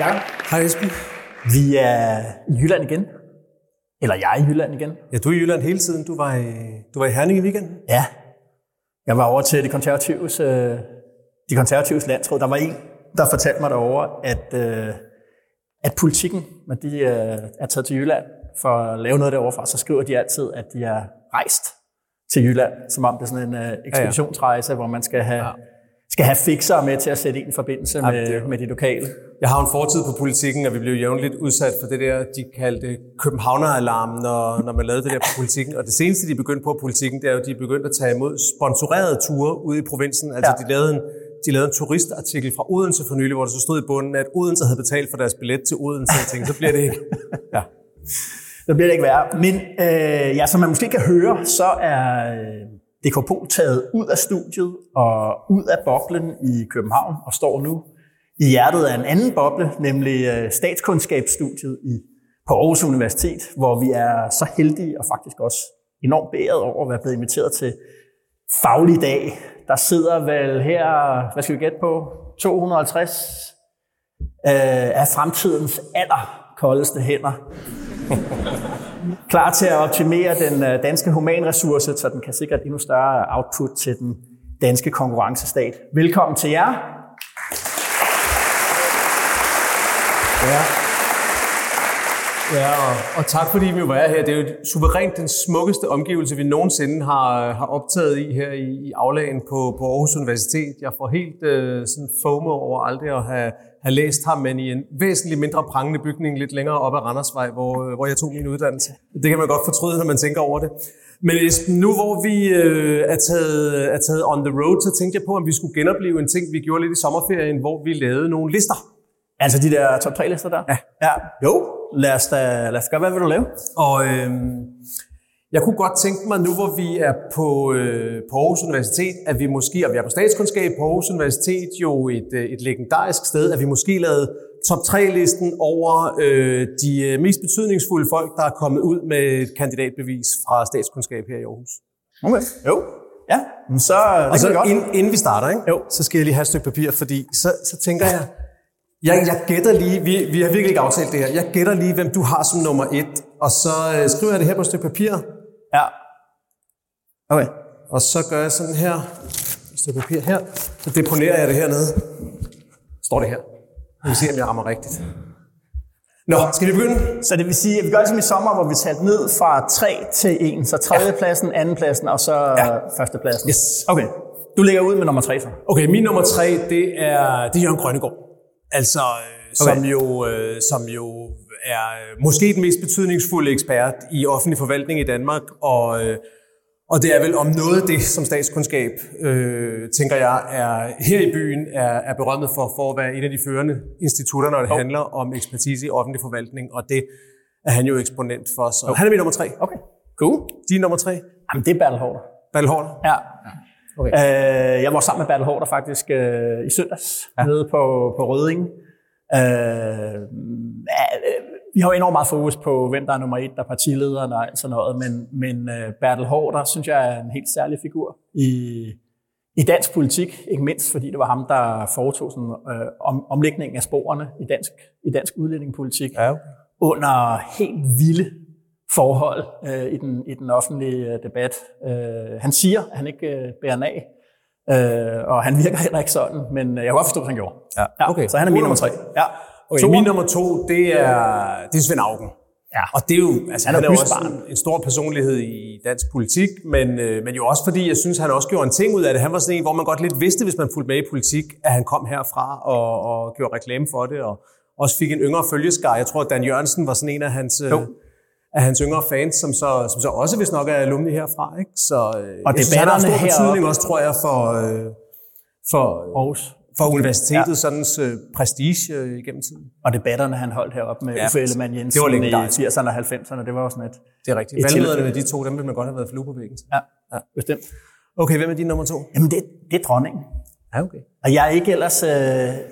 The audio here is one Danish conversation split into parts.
Ja, Hej Esben. vi er i Jylland igen. Eller jeg er i Jylland igen. Ja, du er i Jylland hele tiden. Du var i, du var i Herning i weekenden. Ja. Jeg var over til de konservatives, øh, de konservatives landsråd. Der var en, der fortalte mig derovre, at, øh, at politikken, når de øh, er taget til Jylland for at lave noget derovre fra, så skriver de altid, at de er rejst til Jylland, som om det er sådan en øh, ekspeditionsrejse, hvor man skal have, ja. Skal have fixere med til at sætte en forbindelse Ja, med, med de lokale. Jeg har en fortid på politikken, og vi blev jævnligt udsat for det der, de kaldte Københavner-alarm, når, når man lavede det der på politikken. Og det seneste, de begyndte på politikken, det er jo, at de er begyndt at tage imod sponsorerede ture ude i provinsen. Altså, Ja. de lavede en de lavede en turistartikel fra Odense for nylig, hvor der så stod i bunden, at Odense havde betalt for deres billet til Odense. Jeg tænkte, så bliver det ikke. Ja. Så bliver det ikke værre. Men øh, ja, som man måske kan høre, så er øh, DKP taget ud af studiet og ud af boblen i København og står nu i hjertet af en anden boble, nemlig øh, statskundskabsstudiet i, på Aarhus Universitet, hvor vi er så heldige og faktisk også enormt beæret over at være blevet inviteret til faglig dag. Der sidder vel her, hvad skal vi gætte på, 250 øh, af fremtidens allerkoldeste hænder klar til at optimere den øh, danske humanressource, så den kan sikre et endnu større output til den danske konkurrencestat. Velkommen til jer. Ja. Ja, og, og tak fordi vi var her. Det er jo suverænt den smukkeste omgivelse, vi nogensinde har, har optaget i her i, i aflagen på, på Aarhus Universitet. Jeg får helt øh, sådan FOMO over aldrig at have, have læst ham, men i en væsentligt mindre prangende bygning lidt længere op ad Randersvej, hvor, øh, hvor jeg tog min uddannelse. Det kan man godt fortryde, når man tænker over det. Men Esben, nu hvor vi øh, er, taget, er taget on the road, så tænkte jeg på, om vi skulle genopleve en ting, vi gjorde lidt i sommerferien, hvor vi lavede nogle lister. Altså de der top 3 lister der? Ja. ja. Jo, lad os, da, lad os gøre, hvad vil du lave? Og øhm, jeg kunne godt tænke mig nu, hvor vi er på, øh, på Aarhus Universitet, at vi måske, og vi er på statskundskab på Aarhus Universitet, jo et, øh, et legendarisk sted, at vi måske lavede top 3-listen over øh, de øh, mest betydningsfulde folk, der er kommet ud med et kandidatbevis fra statskundskab her i Aarhus. Okay. Jo. Ja, så Og så godt. inden, inden vi starter, ikke? Jo. så skal jeg lige have et stykke papir, fordi så, så tænker jeg, jeg, jeg gætter lige, vi, vi har virkelig ikke aftalt det her, jeg gætter lige, hvem du har som nummer et, og så øh, skriver jeg det her på et stykke papir, Ja. Okay. Og så gør jeg sådan her, et stykke papir her, så deponerer jeg det hernede. Står det her. Vi se, om jeg rammer rigtigt. Nå, skal vi begynde? Så det vil sige, at vi gør det som i sommer, hvor vi talte ned fra 3 til 1. Så tredjepladsen, andenpladsen og så ja. førstepladsen. Yes. Okay. Du ligger ud med nummer 3 så. Okay, min nummer tre, det er, det er Jørgen Grønnegård. Altså, øh, som, jo, øh, som jo er øh, måske den mest betydningsfulde ekspert i offentlig forvaltning i Danmark, og, øh, og det er vel om noget det, som statskundskab, øh, tænker jeg, er her i byen er, er berømmet for, for at være en af de førende institutter, når det oh. handler om ekspertise i offentlig forvaltning, og det er han jo eksponent for. Så oh. han er min nummer tre. Okay. Cool. Din nummer tre? Jamen, det er Bertel Hårder. Bertel Hårder. Ja. Okay. Øh, jeg var sammen med Bertel Hårder faktisk øh, i søndags ja. nede på, på Røding. Øh, øh, vi har jo enormt meget fokus på, hvem der er nummer et, der er partilederen og alt sådan noget, men, men øh, Bertel Hårder synes jeg er en helt særlig figur i, i dansk politik, ikke mindst fordi det var ham, der foretog sådan, øh, om, omlægningen af sporene i dansk, i dansk udlændingepolitik Ja, under helt vilde forhold øh, i, den, i den offentlige øh, debat. Øh, han siger, at han ikke øh, bærer af, øh, og han virker heller ikke sådan, men øh, jeg kan godt forstå, at han gjorde. Ja, okay. Så han er min nummer tre. Ja. Okay, min nummer to, det er, det er Svend Augen. Ja. Og det er jo, altså, Han han er er, jo også en, en stor personlighed i dansk politik, men, øh, men jo også fordi, jeg synes, han også gjorde en ting ud af det. Han var sådan en, hvor man godt lidt vidste, hvis man fulgte med i politik, at han kom herfra og, og gjorde reklame for det, og også fik en yngre følgeskar. Jeg tror, at Dan Jørgensen var sådan en af hans, øh, af hans yngre fans, som så, som så også hvis nok er alumni herfra. Ikke? Så øh, Og jeg synes, han har en stor betydning også, tror jeg, for, øh, for, Aarhus. for universitetet, ja. sådan øh, prestige øh, igennem tiden. Og debatterne, han holdt heroppe med Ja, Uffe Ellemann det Jensen var i legendarisk. 80'erne og 90'erne, det var jo sådan et... Det er rigtigt. Valgmøderne med de to, dem ville man godt have været flue på væggen. Ja, ja. bestemt. Okay, hvem er din nummer to? Jamen, det, det er dronningen. Ja, okay. Og jeg er ikke ellers, øh,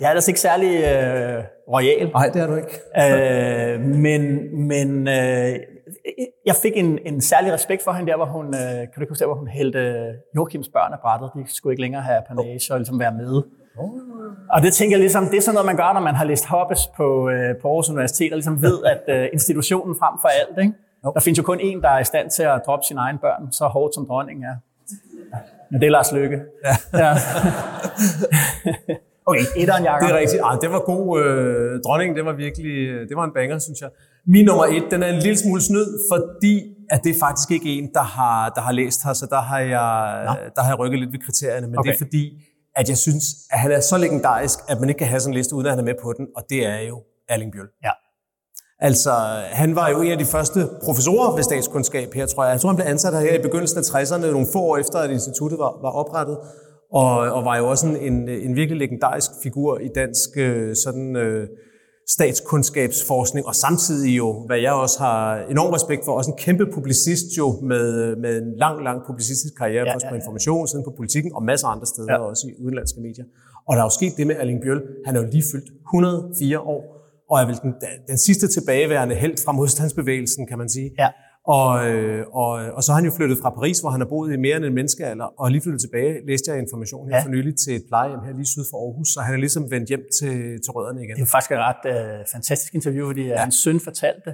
jeg er ellers ikke særlig øh, royal. Nej, det er du ikke. Øh, men men øh, jeg fik en, en særlig respekt for hende der, hvor hun, øh, kan du ikke huske der, hvor hun hældte Joachims børn af brættet. De skulle ikke længere have panage og ligesom være med. Og det tænker jeg ligesom, det er sådan noget, man gør, når man har læst Hobbes på, øh, på Aarhus Universitet, og ligesom ved, at øh, institutionen frem for alt, ikke? Der findes jo kun en, der er i stand til at droppe sine egne børn, så hårdt som dronningen er. Men det er Lars Løkke. Ja. ja. okay, etteren, Jacob. Det er rigtigt. Ej, det var god. Øh, dronningen, det var virkelig, øh, det var en banger, synes jeg. Min nummer et, den er en lille smule snyd, fordi at det er faktisk ikke en, der har, der har læst her, så der har jeg, der har jeg rykket lidt ved kriterierne, men okay. det er fordi, at jeg synes, at han er så legendarisk, at man ikke kan have sådan en liste, uden at han er med på den, og det er jo Erling Bjøl. Ja. Altså, han var jo en af de første professorer ved statskundskab her, tror jeg. Jeg tror, han blev ansat her i begyndelsen af 60'erne, nogle få år efter, at instituttet var, var oprettet, og, og var jo også en, en, en virkelig legendarisk figur i dansk øh, sådan, øh, statskundskabsforskning, og samtidig jo, hvad jeg også har enorm respekt for, også en kæmpe publicist jo, med, med en lang, lang publicistisk karriere, ja, først ja, på ja. information, siden på politikken, og masser af andre steder. Ja. også i udenlandske medier. Og der er jo sket det med Erling Bjøl, han er jo lige fyldt 104 år, og er vel den, den sidste tilbageværende held fra modstandsbevægelsen, kan man sige. Ja. Og, øh, og, og så er han jo flyttet fra Paris, hvor han har boet i mere end en menneskealder, og lige flyttet tilbage, læste jeg information her ja. For nylig, til et plejehjem her lige syd for Aarhus, så han er ligesom vendt hjem til, til rødderne igen. Det er faktisk et ret øh, fantastisk interview, fordi ja. hans søn fortalte,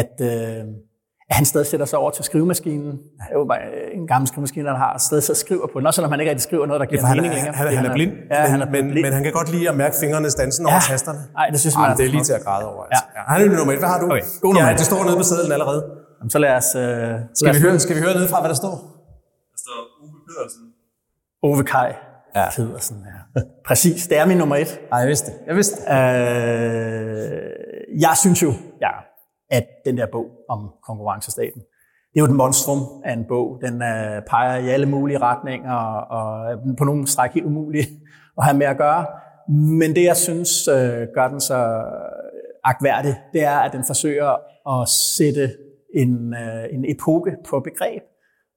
at, øh, at han stadig sætter sig over til skrivemaskinen. Det er jo bare øh, en gammel skrivemaskine, han har, og stadig så skriver på den, også selvom han ikke rigtig skriver noget, der giver han, mening er, længere. han, fordi han, er blind, Ja, han er men, blind. men han kan godt lide at mærke fingrene stansen over tasterne. Nej, det synes man Jamen, er det er lige til at græde over. Altså. Ja. Ja. Ja, han er jo nummer et. Hvad har du? Okay, god nummer ja, et. det står nede på sædlen allerede. Jamen, Så lad os... Øh, Skal vi, høre, skal vi høre ned fra, hvad der står? Der står Uwe Pedersen. Ove Kai Ja. Pedersen. Ja. Præcis, det er min nummer et. Nej, jeg vidste det. Jeg vidste det. Øh, jeg synes jo, ja, at den der bog om konkurrencestaten, det er jo et monstrum af en bog. Den øh, peger i alle mulige retninger, og er på nogle stræk helt umulig at have med at gøre. Men det, jeg synes øh, gør den så øh, agtværdig, det er, at den forsøger at sætte en, øh, en epoke på begreb.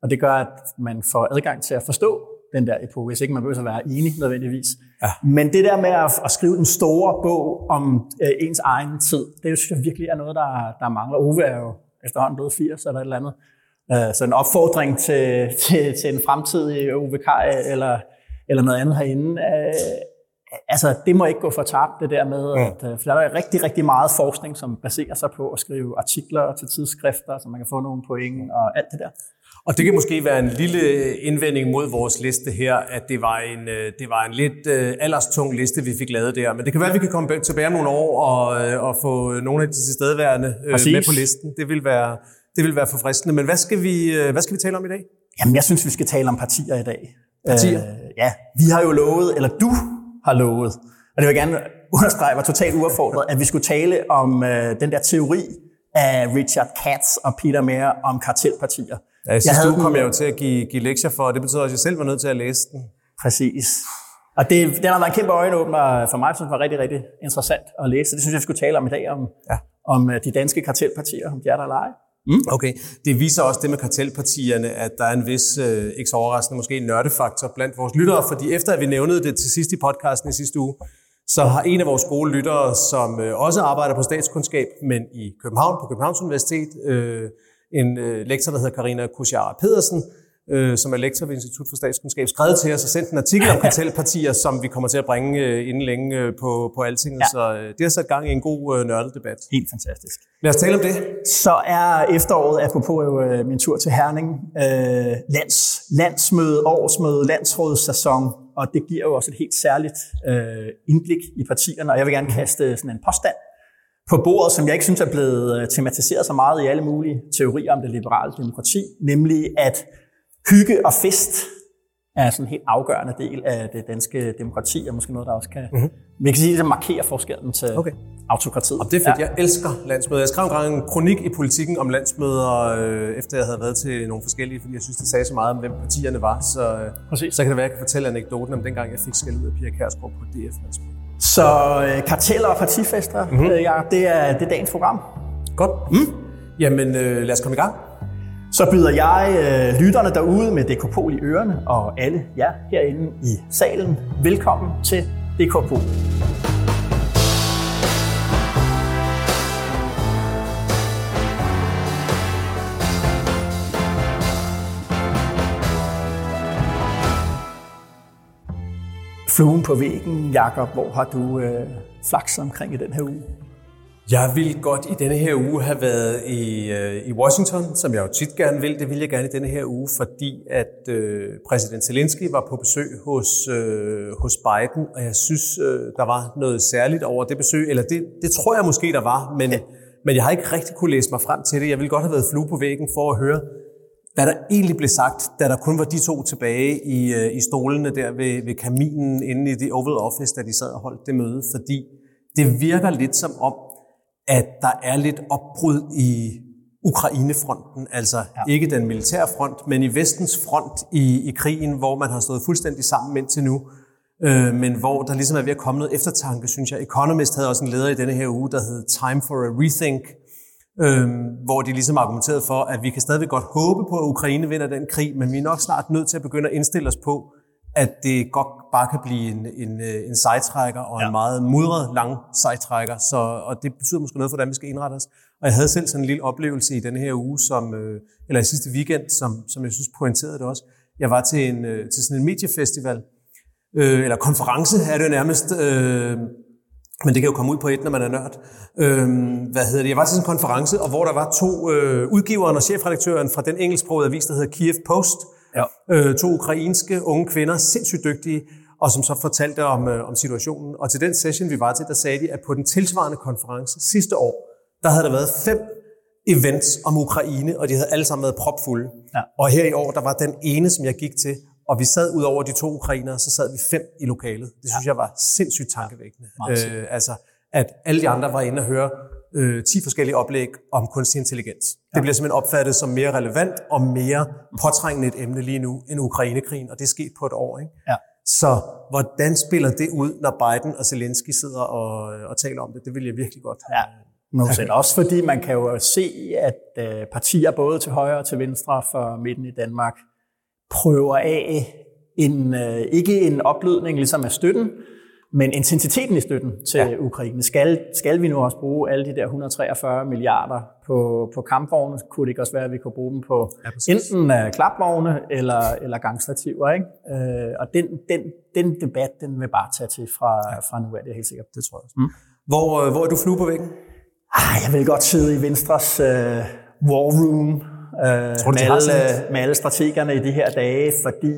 Og det gør, at man får adgang til at forstå den der epoke, hvis ikke man behøver at være enig nødvendigvis. Ja. Men det der med at, at skrive en store bog om øh, ens egen tid, det synes jeg virkelig er noget, der, der mangler. Ove er jo efterhånden blevet 80 eller et eller andet. Øh, så en opfordring til, til, til en fremtidig Ove Kaj eller, eller noget andet herinde. Øh, altså, det må ikke gå for tabt, det der med, at, øh, for der er rigtig, rigtig meget forskning, som baserer sig på at skrive artikler til tidsskrifter, så man kan få nogle point og alt det der. Og det kan måske være en lille indvending mod vores liste her, at det var en, øh, det var en lidt øh, alderstung liste, vi fik lavet der. Men det kan være, at vi kan komme tilbage om nogle år og, øh, og få nogle af de tilstedeværende øh, Præcis. med på listen. Det vil være, det vil være forfriskende. Men hvad skal, vi, øh, hvad skal vi tale om i dag? Jamen, jeg synes, vi skal tale om partier i dag. Partier? Øh, ja, vi har jo lovet, eller du har lovet, og det vil jeg gerne understrege, var totalt uaffordret, at vi skulle tale om øh, den der teori af Richard Katz og Peter Mayer om kartelpartier. Ja, sidste havde uge kom jeg jo til at give, give lektier for, og det betyder også, at jeg selv var nødt til at læse den. Præcis. Og det, den har været en kæmpe øjenåbner for mig, som var rigtig, rigtig interessant at læse. Det synes jeg, vi skulle tale om i dag, om, Ja. om øh, de danske kartelpartier, om de er der eller ej. Okay. Det viser også det med kartelpartierne, at der er en vis, øh, ikke så overraskende, måske en nørdefaktor blandt vores lyttere, fordi efter at vi nævnede det til sidst i podcasten i sidste uge, så har en af vores gode lyttere, som øh, også arbejder på statskundskab, men i København, på Københavns Universitet, øh, en øh, lektor, der hedder Karina Kusiara Pedersen, øh, som er lektor ved Institut for Statskundskab, skrevet til os og sendt en artikel om kartelpartier, som vi kommer til at bringe øh, inden længe øh, på, på Altinget. Ja. Så øh, det har sat gang i en god øh, nørdet debat. Helt fantastisk. Lad os tale om det. Så er efteråret, apropos jo, øh, min tur til Herning, øh, lands, landsmøde, årsmøde, landsrådssæson, og det giver jo også et helt særligt øh, indblik i partierne, og jeg vil gerne kaste sådan en påstand på bordet, som jeg ikke synes er blevet øh, tematiseret så meget i alle mulige teorier om det liberale demokrati, nemlig at hygge og fest er sådan en helt afgørende del af det danske demokrati, og måske noget, der også kan, mm-hmm. vi kan sige, det markerer forskellen til okay. autokratiet. Og det er fedt. Ja. Jeg elsker landsmøder. Jeg skrev engang en kronik i politikken om landsmøder, øh, efter jeg havde været til nogle forskellige, fordi jeg synes, det sagde så meget om, hvem partierne var. Så, øh, så kan det være, at jeg kan fortælle anekdoten om dengang, jeg fik skæld ud af Pia Kærsgaard på DF-landsmødet. Så øh, karteller og partifester, mm-hmm. øh, ja, det, er, det er dagens program. Godt. Mm. Jamen, øh, lad os komme i gang. Så byder jeg øh, lytterne derude med Dekopol i ørerne, og alle jer herinde i salen, velkommen til Dekopol. Fluen på væggen, Jakob, hvor har du øh, flakset omkring i den her uge? Jeg vil godt i denne her uge have været i, øh, i Washington, som jeg jo tit gerne vil. Det vil jeg gerne i denne her uge, fordi at øh, præsident Zelensky var på besøg hos, øh, hos Biden, og jeg synes, øh, der var noget særligt over det besøg. Eller det, det tror jeg måske, der var, men, ja. men jeg har ikke rigtig kunne læse mig frem til det. Jeg vil godt have været flue på væggen for at høre, hvad der egentlig blev sagt, da der kun var de to tilbage i, øh, i stolene der ved, ved kaminen inde i The Oval Office, da de sad og holdt det møde, fordi det virker lidt som om, at der er lidt opbrud i Ukrainefronten, altså ja. ikke den militære front, men i vestens front i, i krigen, hvor man har stået fuldstændig sammen indtil nu, øh, men hvor der ligesom er ved at komme noget eftertanke, synes jeg. Economist havde også en leder i denne her uge, der hed Time for a Rethink, øh, hvor de ligesom argumenterede for, at vi kan stadigvæk godt håbe på, at Ukraine vinder den krig, men vi er nok snart nødt til at begynde at indstille os på, at det godt bare kan blive en, en, øh, en sejtrækker, og ja. en meget mudret lang sejtrækker. Så, og det betyder måske noget for, hvordan vi skal indrette os. Og jeg havde selv sådan en lille oplevelse i denne her uge, som, øh, eller i sidste weekend, som, som jeg synes pointerede det også. Jeg var til, en, øh, til sådan en mediefestival, øh, eller konference er det jo nærmest, øh, men det kan jo komme ud på et, når man er nørd. Øh, hvad hedder det? Jeg var til sådan en konference, og hvor der var to øh, udgiveren og chefredaktøren fra den engelsksprogede avis, der hedder Kiev Post, Ja. Øh, to ukrainske unge kvinder, sindssygt dygtige, og som så fortalte om, øh, om situationen. Og til den session, vi var til, der sagde de, at på den tilsvarende konference sidste år, der havde der været fem events om Ukraine, og de havde alle sammen været propfulde. Ja. Og her i år, der var den ene, som jeg gik til, og vi sad ud over de to ukrainere, så sad vi fem i lokalet. Det synes ja. jeg var sindssygt tankevækkende. Ja, øh, altså, at alle de andre var inde og høre øh, 10 forskellige oplæg om kunstig intelligens. Ja. Det bliver simpelthen opfattet som mere relevant og mere påtrængende et emne lige nu end Ukrainekrigen, og det er sket på et år. Ikke? Ja. Så hvordan spiller det ud, når Biden og Zelensky sidder og, og taler om det? Det vil jeg virkelig godt have. Ja. No, også fordi man kan jo se, at øh, partier både til højre og til venstre for midten i Danmark prøver af en, øh, ikke en oplødning ligesom af støtten, men intensiteten i støtten til ja. Ukraine, skal, skal vi nu også bruge alle de der 143 milliarder på, på kampvogne? Kunne det ikke også være, at vi kunne bruge dem på ja, enten uh, klapvogne eller, eller gangstativer? Ikke? Uh, og den, den, den debat, den vil bare tage til fra, ja. fra nu af, det er helt sikkert. Det tror jeg også. Mm. Hvor, hvor er du flue på væggen? Ah, jeg vil godt sidde i Venstres uh, war room uh, tror, med, alle, med alle strategerne i de her dage, fordi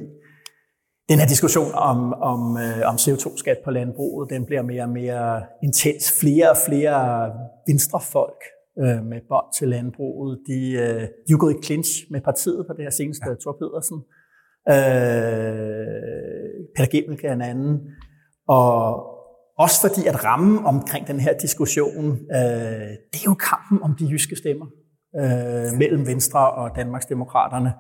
den her diskussion om, om, øh, om CO2-skat på landbruget, den bliver mere og mere intens. Flere og flere venstrefolk øh, med bånd til landbruget, de, øh, de er gået i clinch med partiet på det her seneste, ja. Thor Pedersen. Øh, Peter Gebelke er en anden. Og også fordi at rammen omkring den her diskussion, øh, det er jo kampen om de jyske stemmer øh, mellem Venstre og Danmarksdemokraterne.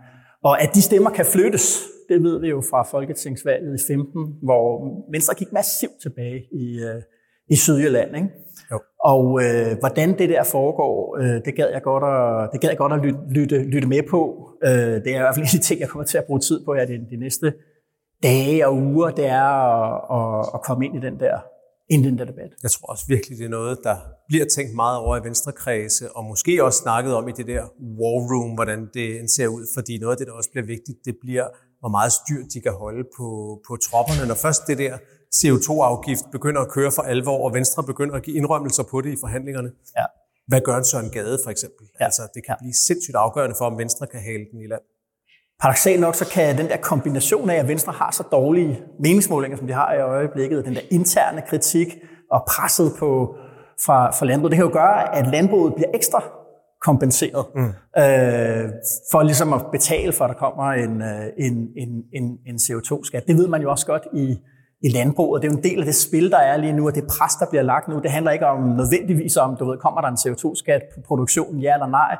Og at de stemmer kan flyttes, det ved vi jo fra Folketingsvalget i 15, hvor Venstre gik massivt tilbage i, øh, i Sydjylland. Ikke? Jo. Og øh, hvordan det der foregår, øh, det gad jeg godt at, det gad jeg godt at lytte, lytte, lytte med på. Øh, det er i hvert fald en af de ting, jeg kommer til at bruge tid på her de, de næste dage og uger, det er at, at, at komme ind i den der ind i den der debat. Jeg tror også virkelig, det er noget, der bliver tænkt meget over i venstrekredse, og måske også snakket om i det der war room, hvordan det ser ud, fordi noget af det, der også bliver vigtigt, det bliver, hvor meget styr de kan holde på, på tropperne. Når først det der CO2-afgift begynder at køre for alvor, og Venstre begynder at give indrømmelser på det i forhandlingerne, ja. hvad gør en Søren Gade for eksempel? Ja. Altså, det kan blive sindssygt afgørende for, om Venstre kan hale den i land. Paradoxalt nok, så kan den der kombination af, at Venstre har så dårlige meningsmålinger, som de har i øjeblikket, den der interne kritik og presset på, fra, fra landbruget, det kan jo gøre, at landbruget bliver ekstra kompenseret. Mm. Øh, for ligesom at betale for, at der kommer en, øh, en, en, en, en CO2-skat. Det ved man jo også godt i, i landbruget. Det er jo en del af det spil, der er lige nu, og det pres, der bliver lagt nu. Det handler ikke om nødvendigvis om, du ved, kommer der en CO2-skat på produktionen, ja eller nej,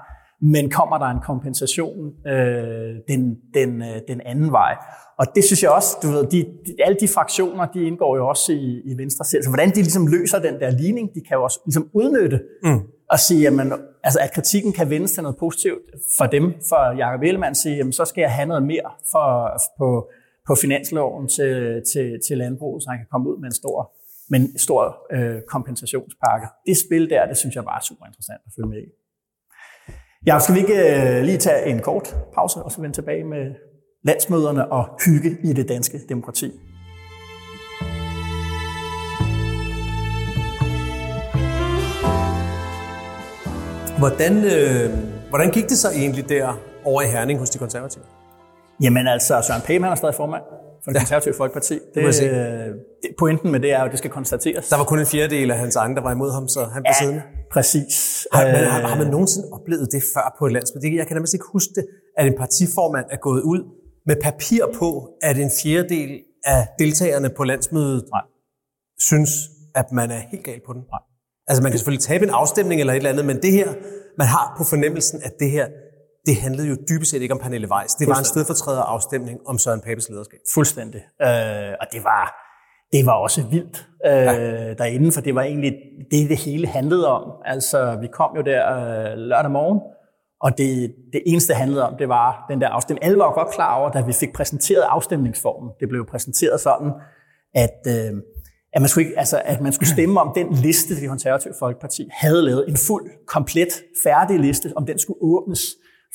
men kommer der en kompensation øh, den, den, øh, den anden vej. Og det synes jeg også, du ved, de, de, alle de fraktioner, de indgår jo også i, i Venstre selv. Så hvordan de ligesom løser den der ligning, de kan jo også ligesom udnytte mm. og sige, jamen, altså, at kritikken kan vendes til noget positivt for dem, for Jacob Ellemann sige, jamen, så skal jeg have noget mere for, på, på finansloven til, til, til landbruget, så han kan komme ud med en stor, med en stor øh, kompensationspakke. Det spil der, det synes jeg bare er super interessant at følge med i. Ja, skal vi ikke øh, lige tage en kort pause, og så vende tilbage med landsmøderne og hygge i det danske demokrati? Hvordan, øh, hvordan gik det så egentlig der over i Herning hos de konservative? Jamen altså, Søren han er stadig formand for det konservative Folkeparti. Det, det, det, pointen med det er jo, at det skal konstateres. Der var kun en fjerdedel af hans egne, der var imod ham, så han blev ja, siddende. Præcis. Har, man, har, har man nogensinde oplevet det før på et landsmøde? Jeg kan nærmest ikke huske det, at en partiformand er gået ud med papir på, at en fjerdedel af deltagerne på landsmødet Nej. synes, at man er helt gal på den. Nej. Altså man kan selvfølgelig tabe en afstemning eller et eller andet, men det her, man har på fornemmelsen, at det her, det handlede jo dybest set ikke om Pernille Weiss. Det var en stedfortræder afstemning om Søren Papes lederskab. Fuldstændig. Øh, og det var, det var også vildt øh, ja. derinde, for det var egentlig det, det hele handlede om. Altså, vi kom jo der øh, lørdag morgen, og det, det eneste, det handlede om, det var den der afstemning. Alle var godt klar over, da vi fik præsenteret afstemningsformen. Det blev præsenteret sådan, at, øh, at, man skulle ikke, altså, at man skulle stemme om den liste, det konservative folkeparti havde lavet. En fuld, komplet, færdig liste, om den skulle åbnes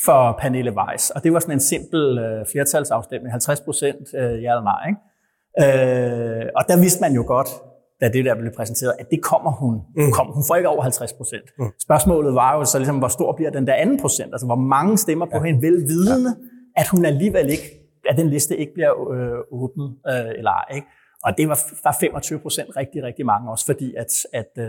for Pernille Weiss. Og det var sådan en simpel øh, flertalsafstemning, 50 procent øh, ja eller nej. Ikke? Øh, og der vidste man jo godt, da det der blev præsenteret, at det kommer hun. Mm. Kom, hun får ikke over 50 procent. Mm. Spørgsmålet var jo så ligesom, hvor stor bliver den der anden procent? Altså, hvor mange stemmer på ja. hende, velvidende, ja. at hun alligevel ikke, at den liste ikke bliver øh, åbnet øh, eller ej. Ikke? Og det var, var 25 procent rigtig, rigtig mange også, fordi at, at øh,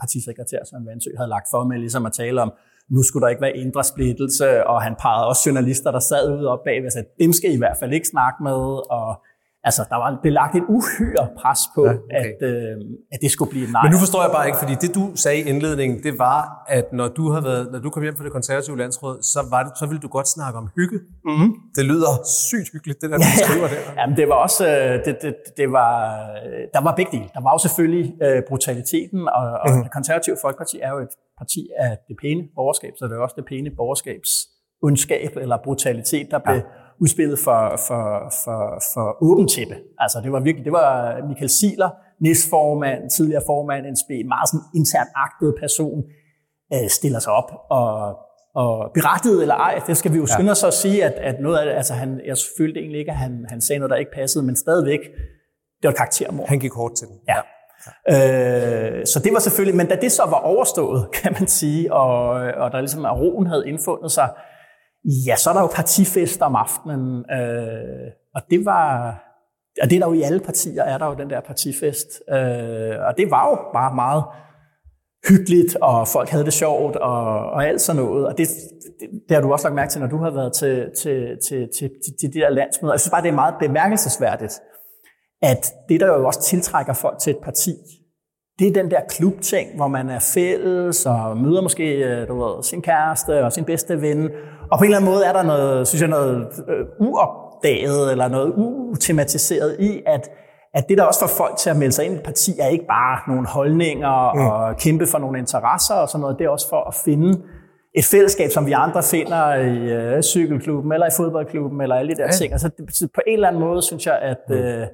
partisekretær Søren Vandsø havde lagt for med ligesom at tale om, nu skulle der ikke være indre splittelse, og han pegede også journalister, der sad ude op bagved og sagde, dem skal I i hvert fald ikke snakke med, og Altså, der var belagt et uhyre pres på, ja, okay. at, øh, at det skulle blive nej. Men nu forstår jeg bare ikke, fordi det du sagde i indledningen, det var, at når du, har været, når du kom hjem fra det konservative landsråd, så, var det, så ville du godt snakke om hygge. Mm-hmm. Det lyder sygt hyggeligt, det der, du ja, skriver der. Jamen, det var også, øh, det, det, det var, der var begge dele. Der var jo selvfølgelig uh, brutaliteten, og, og mm-hmm. det konservative folkeparti er jo et parti af det pæne borgerskab, så det er også det pæne borgerskabs ondskab eller brutalitet, der blev ja udspillet for, for, for, for åben tæppe. Altså det var virkelig, det var Michael Siler, næstformand, tidligere formand, en spil, meget sådan internt agtet person, øh, stiller sig op og, og berettiget eller ej, det skal vi jo skynde os at sige, at, at noget af det, altså han, jeg følte egentlig ikke, at han, han sagde noget, der ikke passede, men stadigvæk, det var karaktermord. Han gik hårdt til den. Ja. Øh, så det var selvfølgelig, men da det så var overstået, kan man sige, og, og der ligesom at roen havde indfundet sig, Ja, så er der jo partifest om aftenen, øh, og det var, og det er der jo i alle partier, er der jo den der partifest, øh, og det var jo bare meget hyggeligt, og folk havde det sjovt, og, og alt sådan noget, og det, det, det har du også lagt mærke til, når du har været til, til, til, til, til de der landsmøder. Jeg synes bare, det er meget bemærkelsesværdigt, at det, der jo også tiltrækker folk til et parti, det er den der klubting, hvor man er fælles og møder måske øh, du ved, sin kæreste og sin bedste ven. Og på en eller anden måde er der noget, synes jeg, noget øh, uopdaget eller noget utematiseret i, at, at det der også får folk til at melde sig ind i et parti, er ikke bare nogle holdninger mm. og kæmpe for nogle interesser og sådan noget. Det er også for at finde et fællesskab, som vi andre finder i øh, cykelklubben eller i fodboldklubben eller alle de der ja. ting. Altså, det, på en eller anden måde synes jeg, at... Mm. Øh,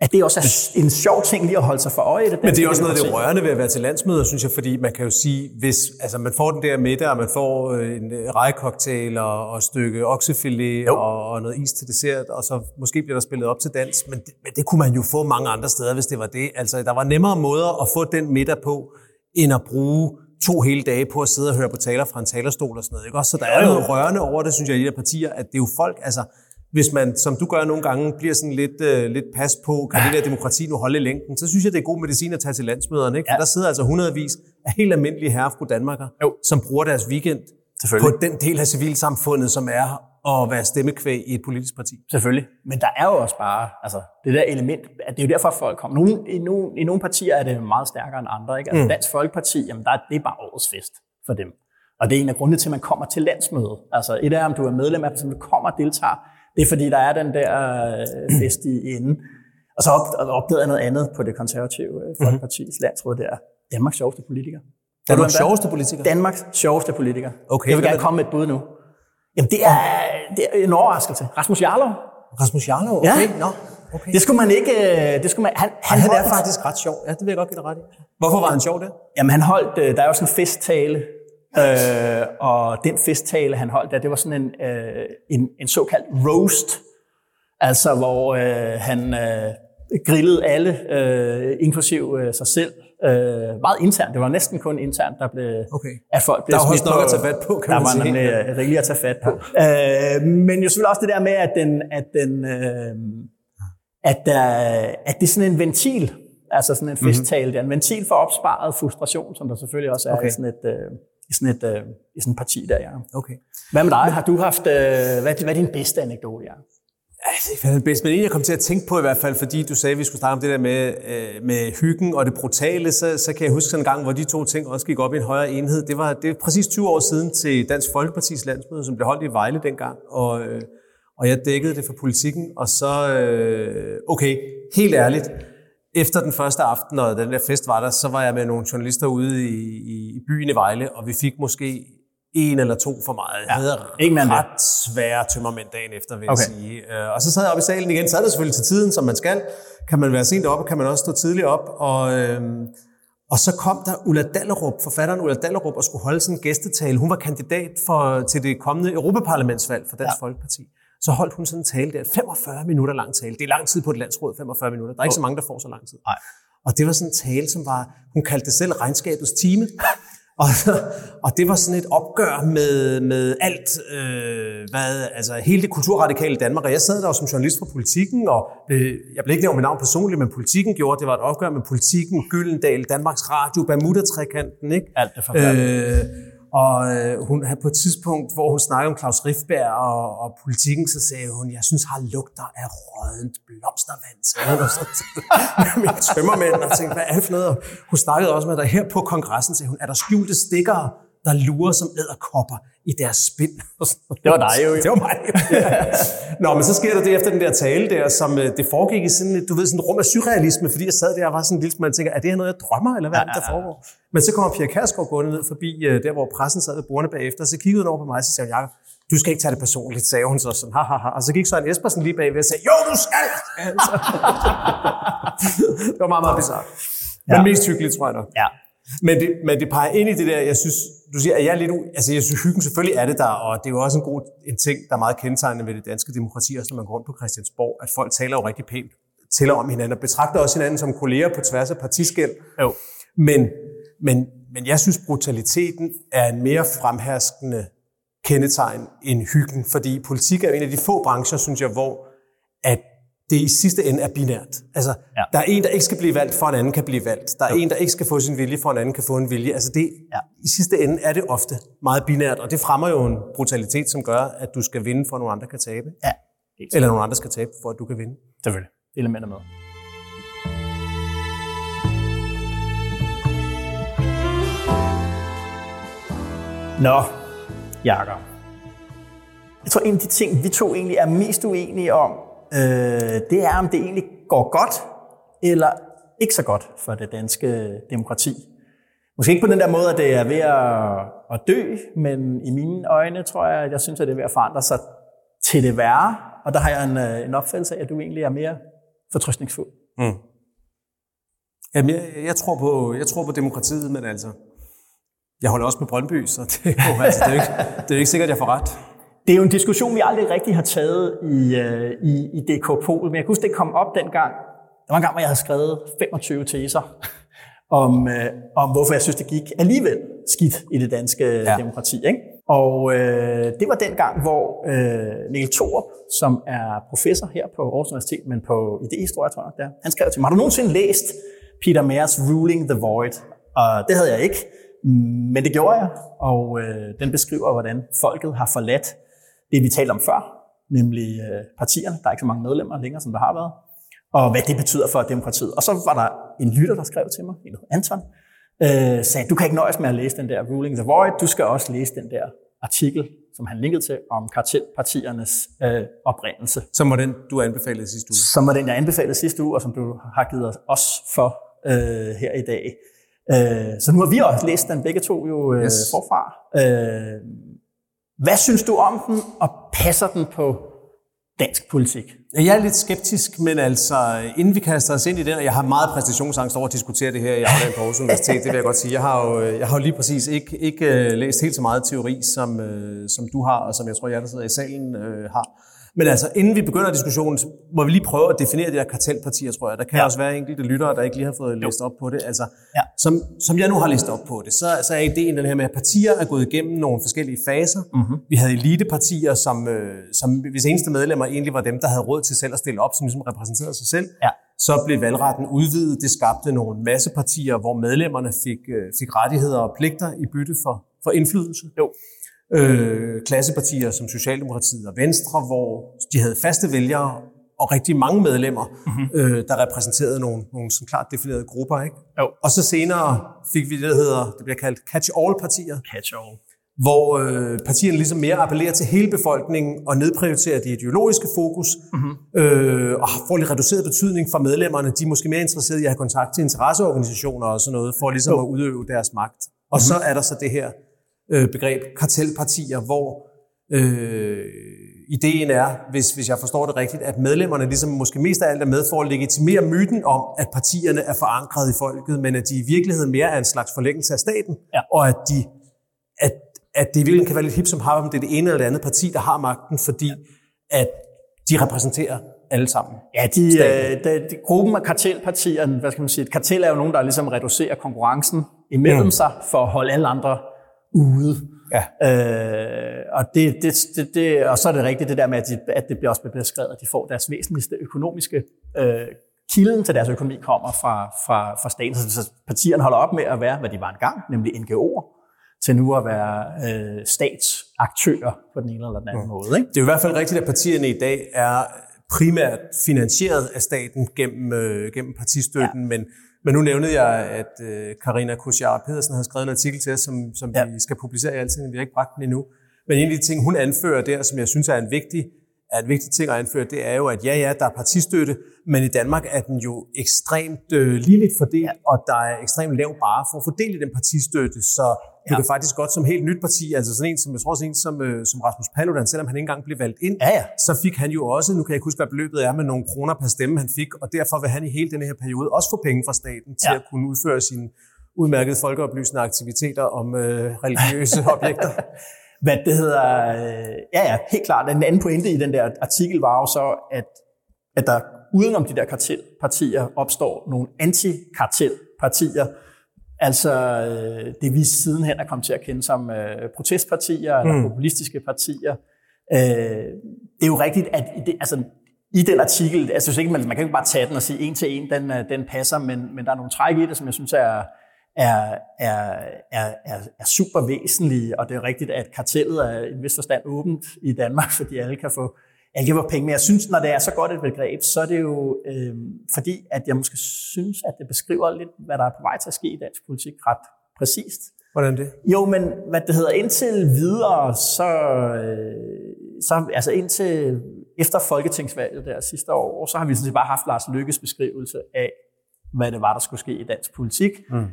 at det også er en sjov ting lige at holde sig for øje. Det Men det er også noget af det rørende ved at være til landsmøder, synes jeg, fordi man kan jo sige, hvis altså man får den der middag, og man får øh, en øh, rejekoktail og, og et stykke oksefilet og, og noget is til dessert, og så måske bliver der spillet op til dans, men det, men det kunne man jo få mange andre steder, hvis det var det. Altså, der var nemmere måder at få den middag på, end at bruge to hele dage på at sidde og høre på taler fra en talerstol og sådan noget. Ikke? Også, så der er noget rørende over det, synes jeg, i de der partier, at det er jo folk, altså hvis man, som du gør nogle gange, bliver sådan lidt, øh, lidt pas på, kan det der demokrati nu holde i længden, så synes jeg, det er god medicin at tage til landsmøderne. Ikke? For Ja. der sidder altså hundredvis af helt almindelige herre og Danmarker, Jo. som bruger deres weekend på den del af civilsamfundet, som er at være stemmekvæg i et politisk parti. Selvfølgelig. Men der er jo også bare altså, det der element, at det er jo derfor, folk kommer. Nogle, i, nogle, I nogle partier er det meget stærkere end andre. Ikke? Altså, mm. Dansk Folkeparti, jamen, der, er- det er bare årets fest for dem. Og det er en af grundene til, at man kommer til landsmødet. Altså et af om du er medlem af, som du kommer og deltager, det er fordi, der er den der øh, fest i enden. Og så op, opdagede jeg noget andet på det konservative øh, Folkepartis landsråd der. Danmarks sjoveste politiker. Er hvad? sjoveste politiker? Danmarks sjoveste politiker. Okay, jeg vil er gerne komme med et bud nu. Jamen, det er, det er en overraskelse. Rasmus Jarlov. Rasmus Jarlov? Ja. Okay, nå. Okay. Det skulle man ikke... øh, Det skulle man, han, han, Han er faktisk ret sjov. Ja, det vil jeg godt give dig ret i. Hvorfor var han sjov der? Jamen, han holdt... Der er jo sådan en festtale, øh, og den festtale, han holdt der, det var sådan en, øh, en, en såkaldt roast. Altså, hvor øh, han øh, grillede alle, øh, inklusiv øh, sig selv. Øh, meget internt. Det var næsten kun internt, der blev... Okay. At folk blev Der var også smidt nok at tage fat på, kan der man var sige. nemlig øh, rigeligt at tage fat på. Øh, men jo selvfølgelig også det der med, at, den, at, den, øh, at, der, at det er sådan en ventil, altså sådan en festtale, det er en ventil for opsparet frustration, som der selvfølgelig også er Okay. sådan et, øh, i sådan et, øh, i sådan et parti der, ja. Okay. Hvad med dig? Har du haft, øh, hvad, hvad er din bedste anekdote, ja? Det er det bedste, men en jeg kom til at tænke på i hvert fald, fordi du sagde, at vi skulle snakke om det der med, øh, med hyggen og det brutale, så, så kan jeg huske sådan en gang, hvor de to ting også gik op i en højere enhed. Det var, det er præcis 20 år siden til Dansk Folkepartis landsmøde, som blev holdt i Vejle dengang, og, øh, og jeg dækkede det for politikken, og så, øh, okay, helt ærligt, efter den første aften, og den der fest var der, så var jeg med nogle journalister ude i, i, byen i Vejle, og vi fik måske en eller to for meget. Jeg havde ikke end det. ret svære tømmermænd dagen efter, vil Okay. jeg sige. Øh, Og så sad jeg oppe i salen igen. Så er det selvfølgelig til tiden, som man skal. Kan man være sent oppe, kan man også stå tidligt op. Og, øhm, og så kom der Ulla Dallerup, forfatteren Ulla Dallerup, og skulle holde sådan en gæstetale. Hun var kandidat for, til det kommende Europaparlamentsvalg for Dansk ja. Folkeparti. Så holdt hun sådan en tale der, 45 minutter lang tale. Det er lang tid på et landsråd, 45 minutter. Der er ikke så mange, der får så lang tid. Nej. Og det var sådan en tale, som var, hun kaldte det selv regnskabets time. Og, og det var sådan et opgør med, med alt, øh, hvad, altså hele det kulturradikale Danmark. Og jeg sad der som journalist for politikken, og øh, jeg blev ikke nævnt med navn personligt, men politikken gjorde, det var et opgør med politikken, Gyldendal, Danmarks Radio, Bermuda-trekanten, ikke? Alt det forfærdelige. Øh, og øh, hun havde på et tidspunkt, hvor hun snakkede om Claus Riffberg og, og politikken, så sagde hun, jeg synes, har lugter af rådent blomstervand, Så hun. Og så med mine tømmermænd, og tænkte, hvad er det for noget? Og hun snakkede også med, dig der her på kongressen, sagde hun, er der skjulte stikker der lurer som æderkopper i deres spind. Det var dig jo. Det var mig. Nå, men så sker der det efter den der tale der, som øh, det foregik i sådan du ved, sådan et rum af surrealisme, fordi jeg sad der og var sådan en lille smule, og tænker, er det her noget, jeg drømmer, eller hvad er det, der foregår? Men så kommer Pia Kærsgaard gående ned forbi øh, der, hvor pressen sad ved bordene bagefter, så kiggede hun over på mig, og så sagde hun, Jacob, du skal ikke tage det personligt, sagde hun så sådan, ha, ha, ha. Og så gik Søren Espersen lige bagved og sagde, jo, du skal! Altså. det var meget, meget bizarrt. Men Ja. mest hyggeligt, tror jeg nok. Ja. Men det, men det peger ind i det der, jeg synes, du siger, at jeg er lidt, u- altså jeg synes, hyggen selvfølgelig er det der, og det er jo også en god en ting, der er meget kendetegnende ved det danske demokrati, også når man går rundt på Christiansborg, at folk taler jo rigtig pænt til om hinanden, og betragter også hinanden som kolleger på tværs af partiskæld. Jo. Men, men, men jeg synes, brutaliteten er en mere fremherskende kendetegn end hyggen, fordi politik er en af de få brancher, synes jeg, hvor at det i sidste ende er binært. Altså, Ja. der er en, der ikke skal blive valgt, for en anden kan blive valgt. Der er en, der ikke skal få sin vilje, for en anden kan få en vilje. Altså, det, Ja. i sidste ende er det ofte meget binært, og det fremmer jo en brutalitet, som gør, at du skal vinde, for at nogle andre kan tabe. Ja. Eller nogle andre skal tabe, for at du kan vinde. Selvfølgelig. Det elementer med. Nå, Jakob. Jeg tror, en af de ting, vi to egentlig er mest uenige om, øh, det er, om det egentlig går godt eller ikke så godt for det danske demokrati. Måske ikke på den der måde, at det er ved at, at dø, men i mine øjne tror jeg, at jeg synes, at det er ved at forandre sig til det værre. Og der har jeg en, øh, en opfattelse af, at du egentlig er mere fortrystningsfuld. Jamen, jeg, jeg, tror på, jeg tror på demokratiet, men altså, jeg holder også med Brøndby, så det jo, altså, det er jo ikke, det er jo ikke sikkert, at jeg får ret. Det er jo en diskussion, vi aldrig rigtig har taget i, øh, i, i DK Pol, men jeg kan huske, det kom op dengang. Der var en gang, hvor jeg havde skrevet 25 teser om, øh, om hvorfor jeg synes, det gik alligevel skidt i det danske ja. demokrati. Ikke? Og øh, det var den gang, hvor øh, Mikkel Thorup, som er professor her på Aarhus Universitet, men på idehistorie, tror jeg, der, han skrev til mig, har du nogensinde læst Peter Mayers Ruling the Void? Og det havde jeg ikke, men det gjorde jeg, og øh, den beskriver, hvordan folket har forladt det, vi talte om før, nemlig øh, partierne. Der er ikke så mange medlemmer længere, som der har været. Og hvad det betyder for demokratiet. Og så var der en lytter, der skrev til mig, en Anton, øh, sagde, du kan ikke nøjes med at læse den der Ruling the Void, du skal også læse den der artikel, som han linkede til, om kartelpartiernes øh, oprindelse. Som var den, du anbefalede sidste uge. Som var den, jeg anbefalede sidste uge, og som du har givet os for øh, her i dag. Øh, så nu har vi også læst den begge to jo øh, yes. forfra. Øh, hvad synes du om den, og passer den på dansk politik? Jeg er lidt skeptisk, men altså, inden vi kaster os ind i den, og jeg har meget præstationsangst over at diskutere det her i Aarhus på Aarhus Universitet, det vil jeg godt sige. Jeg har jo, øh, jeg har jo lige præcis ikke, ikke øh, læst helt så meget teori, som, øh, som du har, og som jeg tror, jeg der sidder i salen har. Men altså, inden vi begynder diskussionen, må vi lige prøve at definere de der kartelpartier, tror jeg. Der kan ja. også være enkelte lyttere, der ikke lige har fået læst op på det. Altså, ja. som, som jeg nu har læst op på det, så, så er ideen den her med, at partier er gået igennem nogle forskellige faser. Mm-hmm. Vi havde elitepartier, som, øh, som hvis eneste medlemmer egentlig var dem, der havde råd til selv at stille op, som ligesom repræsenterede sig selv. Ja. Så blev valgretten udvidet. Det skabte nogle masse partier, hvor medlemmerne fik, øh, fik rettigheder og pligter i bytte for, for indflydelse. Jo øh, klassepartier som Socialdemokratiet og Venstre, hvor de havde faste vælgere og rigtig mange medlemmer, mm-hmm. øh, der repræsenterede nogle, nogle sådan klart definerede grupper. Ikke? Jo. Og så senere fik vi det, der hedder, det bliver kaldt catch-all-partier. Catch-all. Hvor øh, partierne ligesom mere appellerer til hele befolkningen og nedprioriterer det ideologiske fokus, mm-hmm. øh, og får lidt reduceret betydning for medlemmerne. De er måske mere interesserede i at have kontakt til interesseorganisationer og sådan noget, for ligesom jo. at udøve deres magt. Og mm-hmm. så er der så det her øh, begreb kartelpartier, hvor øh, ideen er, hvis, hvis jeg forstår det rigtigt, at medlemmerne ligesom måske mest af alt er med for at legitimere myten om, at partierne er forankret i folket, men at de i virkeligheden mere er en slags forlængelse af staten, ja. og at, de, at, at det i virkeligheden kan være lidt hip som har, om det er det ene eller det andet parti, der har magten, fordi at de repræsenterer alle sammen. Ja, de, øh, de, de, gruppen af kartelpartier, hvad skal man sige, et kartel er jo nogen, der ligesom reducerer konkurrencen imellem mm. sig for at holde alle andre ude. Ja. Øh, og, det, det, det, det, og så er det rigtigt det der med, at, de, at det bliver også beskrevet, at de får deres væsentligste økonomiske øh, kilden til deres økonomi kommer fra, fra, fra staten. Så partierne holder op med at være, hvad de var engang, nemlig NGO'er, til nu at være øh, statsaktører på den ene eller den anden mm. måde. Ikke? Det er i hvert fald rigtigt, at partierne i dag er primært finansieret af staten gennem, øh, gennem partistøtten, ja. men men nu nævnede jeg, at øh, Karina Kusiar Pedersen har skrevet en artikel til os, som, som ja. vi skal publicere i alting. Vi har ikke bragt den endnu. Men en af de ting, hun anfører der, som jeg synes er en vigtig, er en vigtig ting at anføre, det er jo, at ja, ja, der er partistøtte, men i Danmark er den jo ekstremt øh, ligeligt fordelt, ja. og der er ekstremt lav bare for at fordele den partistøtte, så ja. det er faktisk godt som helt nyt parti, altså sådan en, som jeg tror også en som, øh, som Rasmus Paludan, selvom han ikke engang blev valgt ind, ja, ja. så fik han jo også, nu kan jeg ikke huske, hvad beløbet er, med nogle kroner per stemme, han fik, og derfor vil han i hele denne her periode også få penge fra staten til ja. at kunne udføre sine udmærkede folkeoplysende aktiviteter om øh, religiøse objekter. Hvad det hedder, øh, ja ja, helt klart. Den anden pointe i den der artikel var jo så, at, at der udenom de der kartelpartier opstår nogle antikartelpartier, altså øh, det vi sidenhen er kommet til at kende som øh, protestpartier mm. eller populistiske partier. Øh, det er jo rigtigt, at det, altså, i den artikel, jeg synes ikke, man, man kan ikke bare tage den og sige en til en, den, øh, den passer, men, men der er nogle træk i det, som jeg synes er, er, er, er, er, er super væsentlige, og det er rigtigt, at kartellet er i en vis forstand åbent i Danmark, fordi alle kan få alle kan få penge. Men jeg synes, når det er så godt et begreb, så er det jo øh, fordi, at jeg måske synes, at det beskriver lidt, hvad der er på vej til at ske i dansk politik ret præcist. Hvordan det? Jo, men hvad det hedder, indtil videre, så, øh, så altså indtil efter folketingsvalget der sidste år, så har vi sådan set bare haft Lars Lykkes beskrivelse af, hvad det var, der skulle ske i dansk politik. Mm.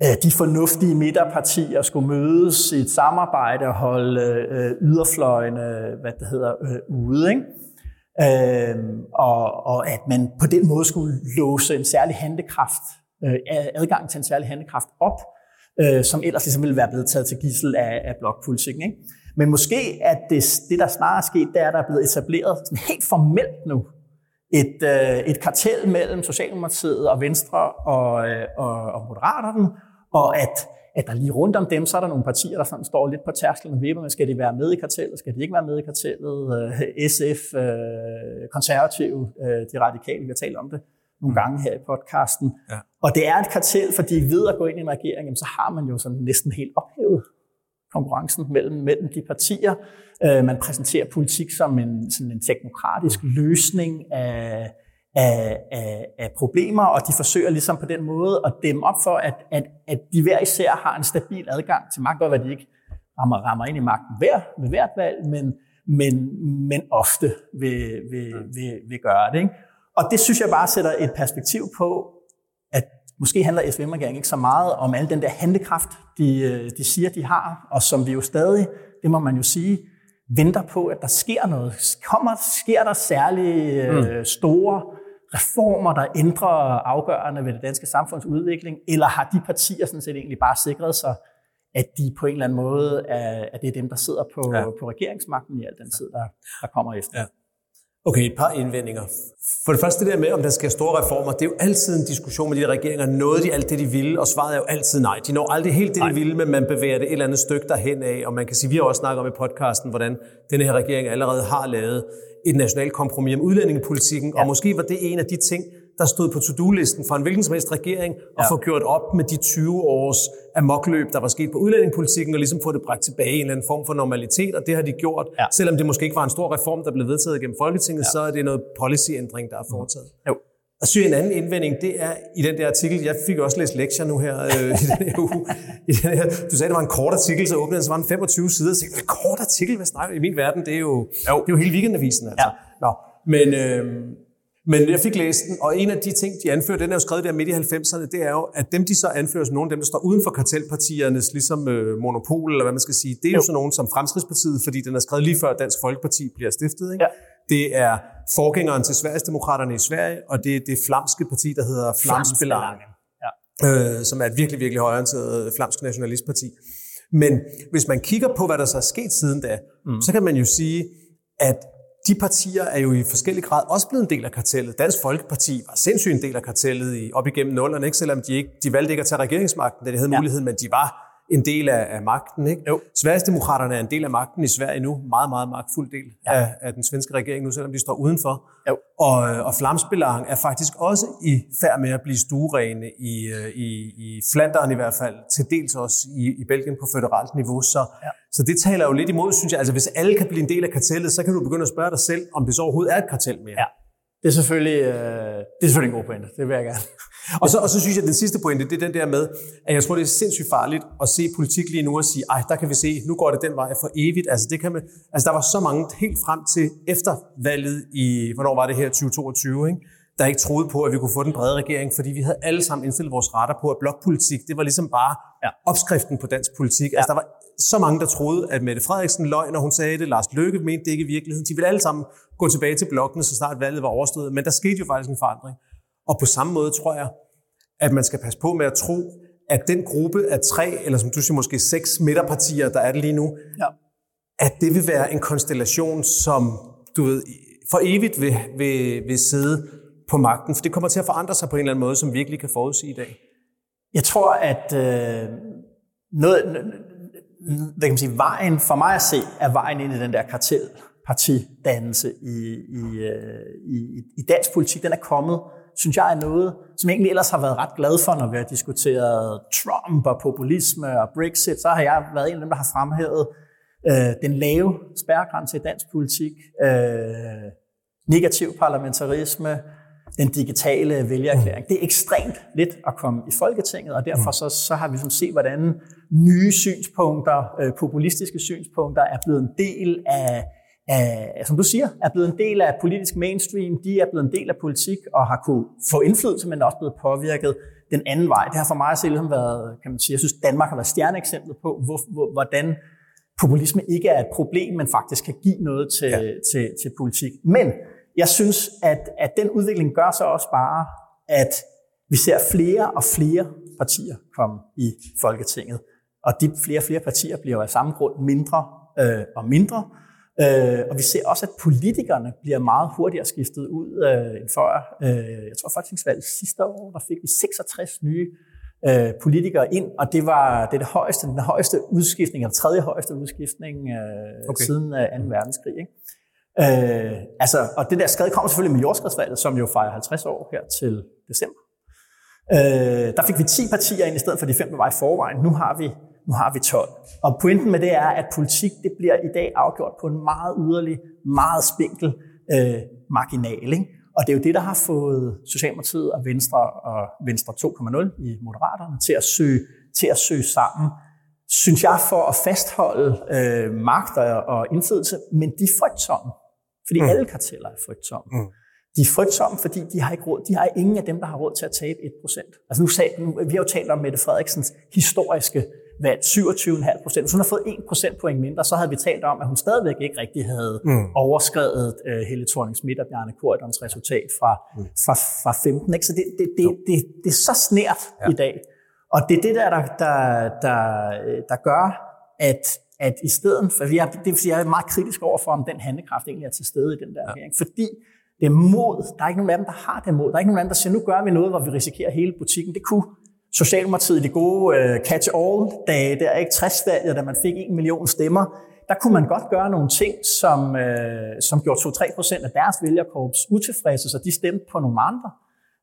De fornuftige midterpartier skulle mødes i et samarbejde og holde øh, yderfløjene hvad det hedder, øh, ude. Ikke? Øh, og, og at man på den måde skulle låse en særlig handekraft, øh, adgang til en særlig handekraft op, øh, som ellers ligesom ville være blevet taget til gissel af, af blokpolitikken. Ikke? Men måske at det, det, der snart er sket, det er, at der er blevet etableret sådan helt formelt nu et, øh, et kartel mellem Socialdemokratiet og Venstre og, øh, og, og Moderaterne, og at at der lige rundt om dem, så er der nogle partier, der sådan står lidt på tærsklen og vipper med, skal de være med i kartellet, skal de ikke være med i kartellet, øh, SF, øh, konservative, øh, de radikale, vi har talt om det nogle gange her i podcasten. Ja. Og det er et kartel, fordi ved at gå ind i en regering, så har man jo sådan næsten helt ophævet konkurrencen mellem, mellem de partier. Øh, man præsenterer politik som en, sådan en teknokratisk løsning af, af, af, af problemer, og de forsøger ligesom på den måde at dæmme op for, at, at, at de hver især har en stabil adgang til magt, og hvad de ikke rammer, rammer ind i magten hver, ved hvert valg, men, men, men ofte vil, vil, vil, vil gøre det. Ikke? Og det synes jeg bare sætter et perspektiv på, at måske handler SVM-regeringen ikke så meget om al den der handlekraft, de, øh, de siger, de har, og som vi jo stadig, det må man jo sige, venter på, at der sker noget. Kommer, sker der særlige øh, mm. store reformer, der ændrer afgørende ved det danske samfunds udvikling, eller har de partier sådan set egentlig bare sikret sig, at de på en eller anden måde er, at det er dem, der sidder på, ja. på regeringsmagten i al den tid, der, der kommer efter. Ja. Okay, et par indvendinger. For det første det der med, om der skal store reformer, det er jo altid en diskussion med de regeringer. Nåede de alt det, de ville? Og svaret er jo altid nej. De når aldrig helt det, de ville, men man bevæger det et eller andet stykke derhen af. Og man kan sige, vi har også snakket om i podcasten, hvordan denne her regering allerede har lavet et nationalt kompromis om udlændingepolitikken. Ja. Og måske var det en af de ting, der stod på to-do-listen for en hvilken som helst regering at ja. få gjort op med de 20 års amokløb, der var sket på udlændingepolitikken, og ligesom få det bragt tilbage i en eller anden form for normalitet, og det har de gjort. Ja. Selvom det måske ikke var en stor reform, der blev vedtaget gennem Folketinget, ja. så er det noget policyændring, der er foretaget. Jo. Og så en anden indvending, det er i den der artikel, jeg fik også læst lektier nu her øh, i den her uge. I den her, du sagde, det var en kort artikel, så åbnede den, så var den 25 sider. Så en kort artikel, hvad snakker I min verden? Det er jo, jo. Det er jo hele weekendavisen, altså. Ja. Nå, men, øh, men jeg fik læst den, og en af de ting, de anfører, den er jo skrevet der midt i 90'erne, det er jo, at dem, de så anfører som nogle af dem, der står uden for kartelpartiernes ligesom, øh, monopol, eller hvad man skal sige, det er jo, jo sådan nogen som Fremskridspartiet, fordi den er skrevet lige før Dansk Folkeparti bliver stiftet. Ikke? Ja. Det er forgængeren til Sverigesdemokraterne i Sverige, og det er det flamske parti, der hedder Flamsbelangen, ja. øh, som er et virkelig, virkelig højorienteret flamsk nationalistparti. Men hvis man kigger på, hvad der så er sket siden da, mm. så kan man jo sige, at de partier er jo i forskellig grad også blevet en del af kartellet. Dansk Folkeparti var sindssygt en del af kartellet i, op igennem nullerne, ikke? selvom de, ikke, de valgte ikke at tage regeringsmagten, da de havde ja. muligheden, men de var en del af, af magten. Ikke? Jo. Sverigesdemokraterne er en del af magten i Sverige nu, meget, meget magtfuld del ja. af, af den svenske regering nu, selvom de står udenfor. Jo. Og, og Flamsbelang er faktisk også i færd med at blive stuerene i, øh, i, i Flandern i hvert fald, til dels også i, i Belgien på føderalt niveau. Så, ja. så det taler jo lidt imod, synes jeg. Altså hvis alle kan blive en del af kartellet, så kan du begynde at spørge dig selv, om det så overhovedet er et kartel mere. Ja. Det er selvfølgelig, øh, det er selvfølgelig en god pointe. Det vil jeg gerne. Og, så, og så synes jeg, at den sidste pointe, det er den der med, at jeg tror, det er sindssygt farligt at se politik lige nu og sige, ej, der kan vi se, nu går det den vej for evigt. Altså, det kan man, altså der var så mange helt frem til efter valget i, hvornår var det her, 2022, ikke? der ikke troede på, at vi kunne få den brede regering, fordi vi havde alle sammen indstillet vores retter på, at blokpolitik, det var ligesom bare ja. opskriften på dansk politik. Ja. Altså, der var så mange, der troede, at Mette Frederiksen løg, når hun sagde det. Lars Løkke mente det ikke i virkeligheden. De ville alle sammen gå tilbage til blokkene, så snart valget var overstået. Men der skete jo faktisk en forandring. Og på samme måde tror jeg, at man skal passe på med at tro, at den gruppe af tre, eller som du siger, måske seks midterpartier, der er det lige nu, ja. at det vil være en konstellation, som du ved, for evigt vil, vil, vil sidde på magten. For det kommer til at forandre sig på en eller anden måde, som vi virkelig kan forudsige i dag. Jeg tror, at øh, noget, hvad kan man sige, vejen for mig at se, er vejen ind i den der kartelpartidannelse i, i, øh, i, i dansk politik. Den er kommet, synes jeg, er noget, som jeg egentlig ellers har været ret glad for, når vi har diskuteret Trump og populisme og Brexit. Så har jeg været en af dem, der har fremhævet øh, den lave spærregrænse i dansk politik, øh, negativ parlamentarisme, den digitale vælgererklæring. Det er ekstremt let at komme i Folketinget, og derfor så, så har vi som set, hvordan nye synspunkter, øh, populistiske synspunkter, er blevet en del af, af, som du siger, er blevet en del af politisk mainstream. De er blevet en del af politik og har kunne få indflydelse, men også blevet påvirket den anden vej. Det har for mig at se ligesom været, kan man sige, jeg synes, Danmark har været stjerneeksemplet på, hvor, hvor, hvordan populisme ikke er et problem, men faktisk kan give noget til, ja. til, til politik. Men jeg synes, at, at den udvikling gør så også bare, at vi ser flere og flere partier komme i Folketinget. Og de flere og flere partier bliver af samme grund mindre øh, og mindre. Øh, og vi ser også, at politikerne bliver meget hurtigere skiftet ud øh, end før. Øh, jeg tror folketingsvalget sidste år, der fik vi 66 nye øh, politikere ind, og det var det, det højeste, den højeste udskiftning, eller tredje højeste udskiftning øh, okay. siden øh, 2. verdenskrig. Ikke? Øh, altså, og det der skred kom selvfølgelig med jordskredsvalget, som jo fejrer 50 år her til december. Øh, der fik vi 10 partier ind i stedet for de fem, der var i forvejen. Nu har vi, nu har vi 12. Og pointen med det er, at politik det bliver i dag afgjort på en meget yderlig, meget spinkel øh, marginal. Ikke? Og det er jo det, der har fået Socialdemokratiet og Venstre og Venstre 2.0 i Moderaterne til at søge, til at søge sammen, synes jeg, for at fastholde øh, magt og, og indflydelse, men de er frygtsomme. Fordi mm. alle karteller er frygtsomme. Mm. De er frygtsomme, fordi de har ikke råd. De har ingen af dem, der har råd til at tabe 1%. Altså nu, sag, nu vi har jo talt om Mette Frederiksens historiske valgt 27,5 procent. Hvis hun har fået 1 procentpoint mindre, så havde vi talt om, at hun stadigvæk ikke rigtig havde mm. overskrevet uh, Helle thorning Schmidt og Bjarne Korydons resultat fra, mm. fra, fra 15. Ikke? Så det, det, det, det, det er så snært ja. i dag. Og det er det, der, der, der, der, der gør, at, at i stedet for, jeg, det vil sige, jeg er meget kritisk over for, om den handlekraft egentlig er til stede i den der ja. regering, fordi det er mod, der er ikke nogen af dem, der har det mod. Der er ikke nogen af dem, der siger, nu gør vi noget, hvor vi risikerer hele butikken. Det kunne Socialdemokratiet, de gode øh, catch-all-dage, der ikke 60 da man fik en million stemmer, der kunne man godt gøre nogle ting, som, øh, som gjorde 2-3 procent af deres vælgerkorps utilfredse, så de stemte på nogle andre.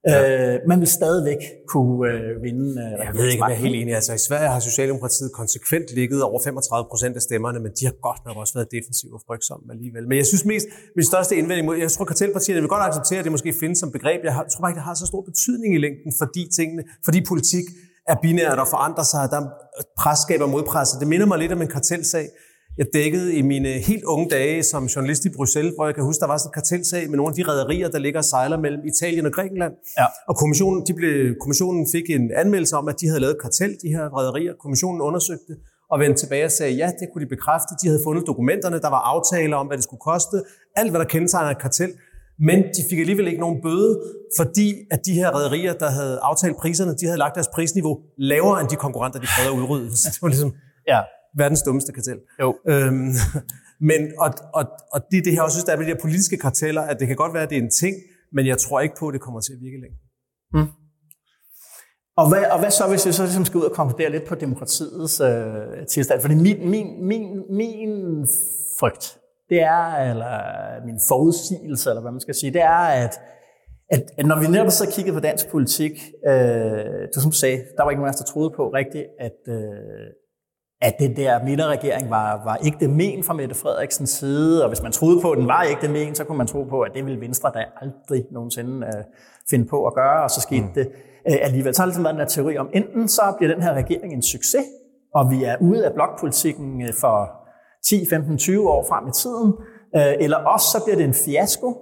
Ja. Øh, man vil stadigvæk kunne øh, vinde. Øh, jeg ved ikke, om jeg er helt enig. Altså, I Sverige har Socialdemokratiet konsekvent ligget over 35 procent af stemmerne, men de har godt nok også været defensive og frygtsomme alligevel. Men jeg synes mest, min største indvending mod, jeg tror, kartelpartierne vil godt acceptere, at det måske findes som begreb. Jeg tror bare ikke, det har så stor betydning i længden, fordi tingene, fordi politik er binært og forandrer sig, der er pres skaber modpres. Det minder mig lidt om en kartelsag, jeg dækkede i mine helt unge dage som journalist i Bruxelles, hvor jeg kan huske, der var sådan en kartelsag med nogle af de rædderier, der ligger og sejler mellem Italien og Grækenland. Ja. Og kommissionen, de blev, kommissionen fik en anmeldelse om, at de havde lavet kartel, de her rædderier. Kommissionen undersøgte og vendte tilbage og sagde, ja, det kunne de bekræfte. De havde fundet dokumenterne, der var aftaler om, hvad det skulle koste. Alt, hvad der kendetegner et kartel. Men de fik alligevel ikke nogen bøde, fordi at de her rædderier, der havde aftalt priserne, de havde lagt deres prisniveau lavere end de konkurrenter, de prøvede at udrydde. Så det var ligesom, ja verdens dummeste kartel. Jo. Øhm, men, og, og, og det, det her også synes, der er med de her politiske karteller, at det kan godt være, at det er en ting, men jeg tror ikke på, at det kommer til at virke længe. Mm. Og hvad, og hvad så, hvis vi så ligesom skal ud og konkludere lidt på demokratiets øh, tilstand? Fordi min, min, min, min frygt, det er, eller min forudsigelse, eller hvad man skal sige, det er, at, at, at når vi netop så kiggede på dansk politik, øh, du som sagde, der var ikke nogen af os, der troede på rigtigt, at, øh, at den der midterregering var, var ikke det men fra Mette Frederiksens side, og hvis man troede på, at den var ikke det men, så kunne man tro på, at det ville Venstre da aldrig nogensinde uh, finde på at gøre, og så skete mm. det uh, alligevel. Så har det ligesom været den her teori om, enten så bliver den her regering en succes, og vi er ude af blokpolitikken øh, for 10, 15, 20 år frem i tiden, uh, eller også så bliver det en fiasko,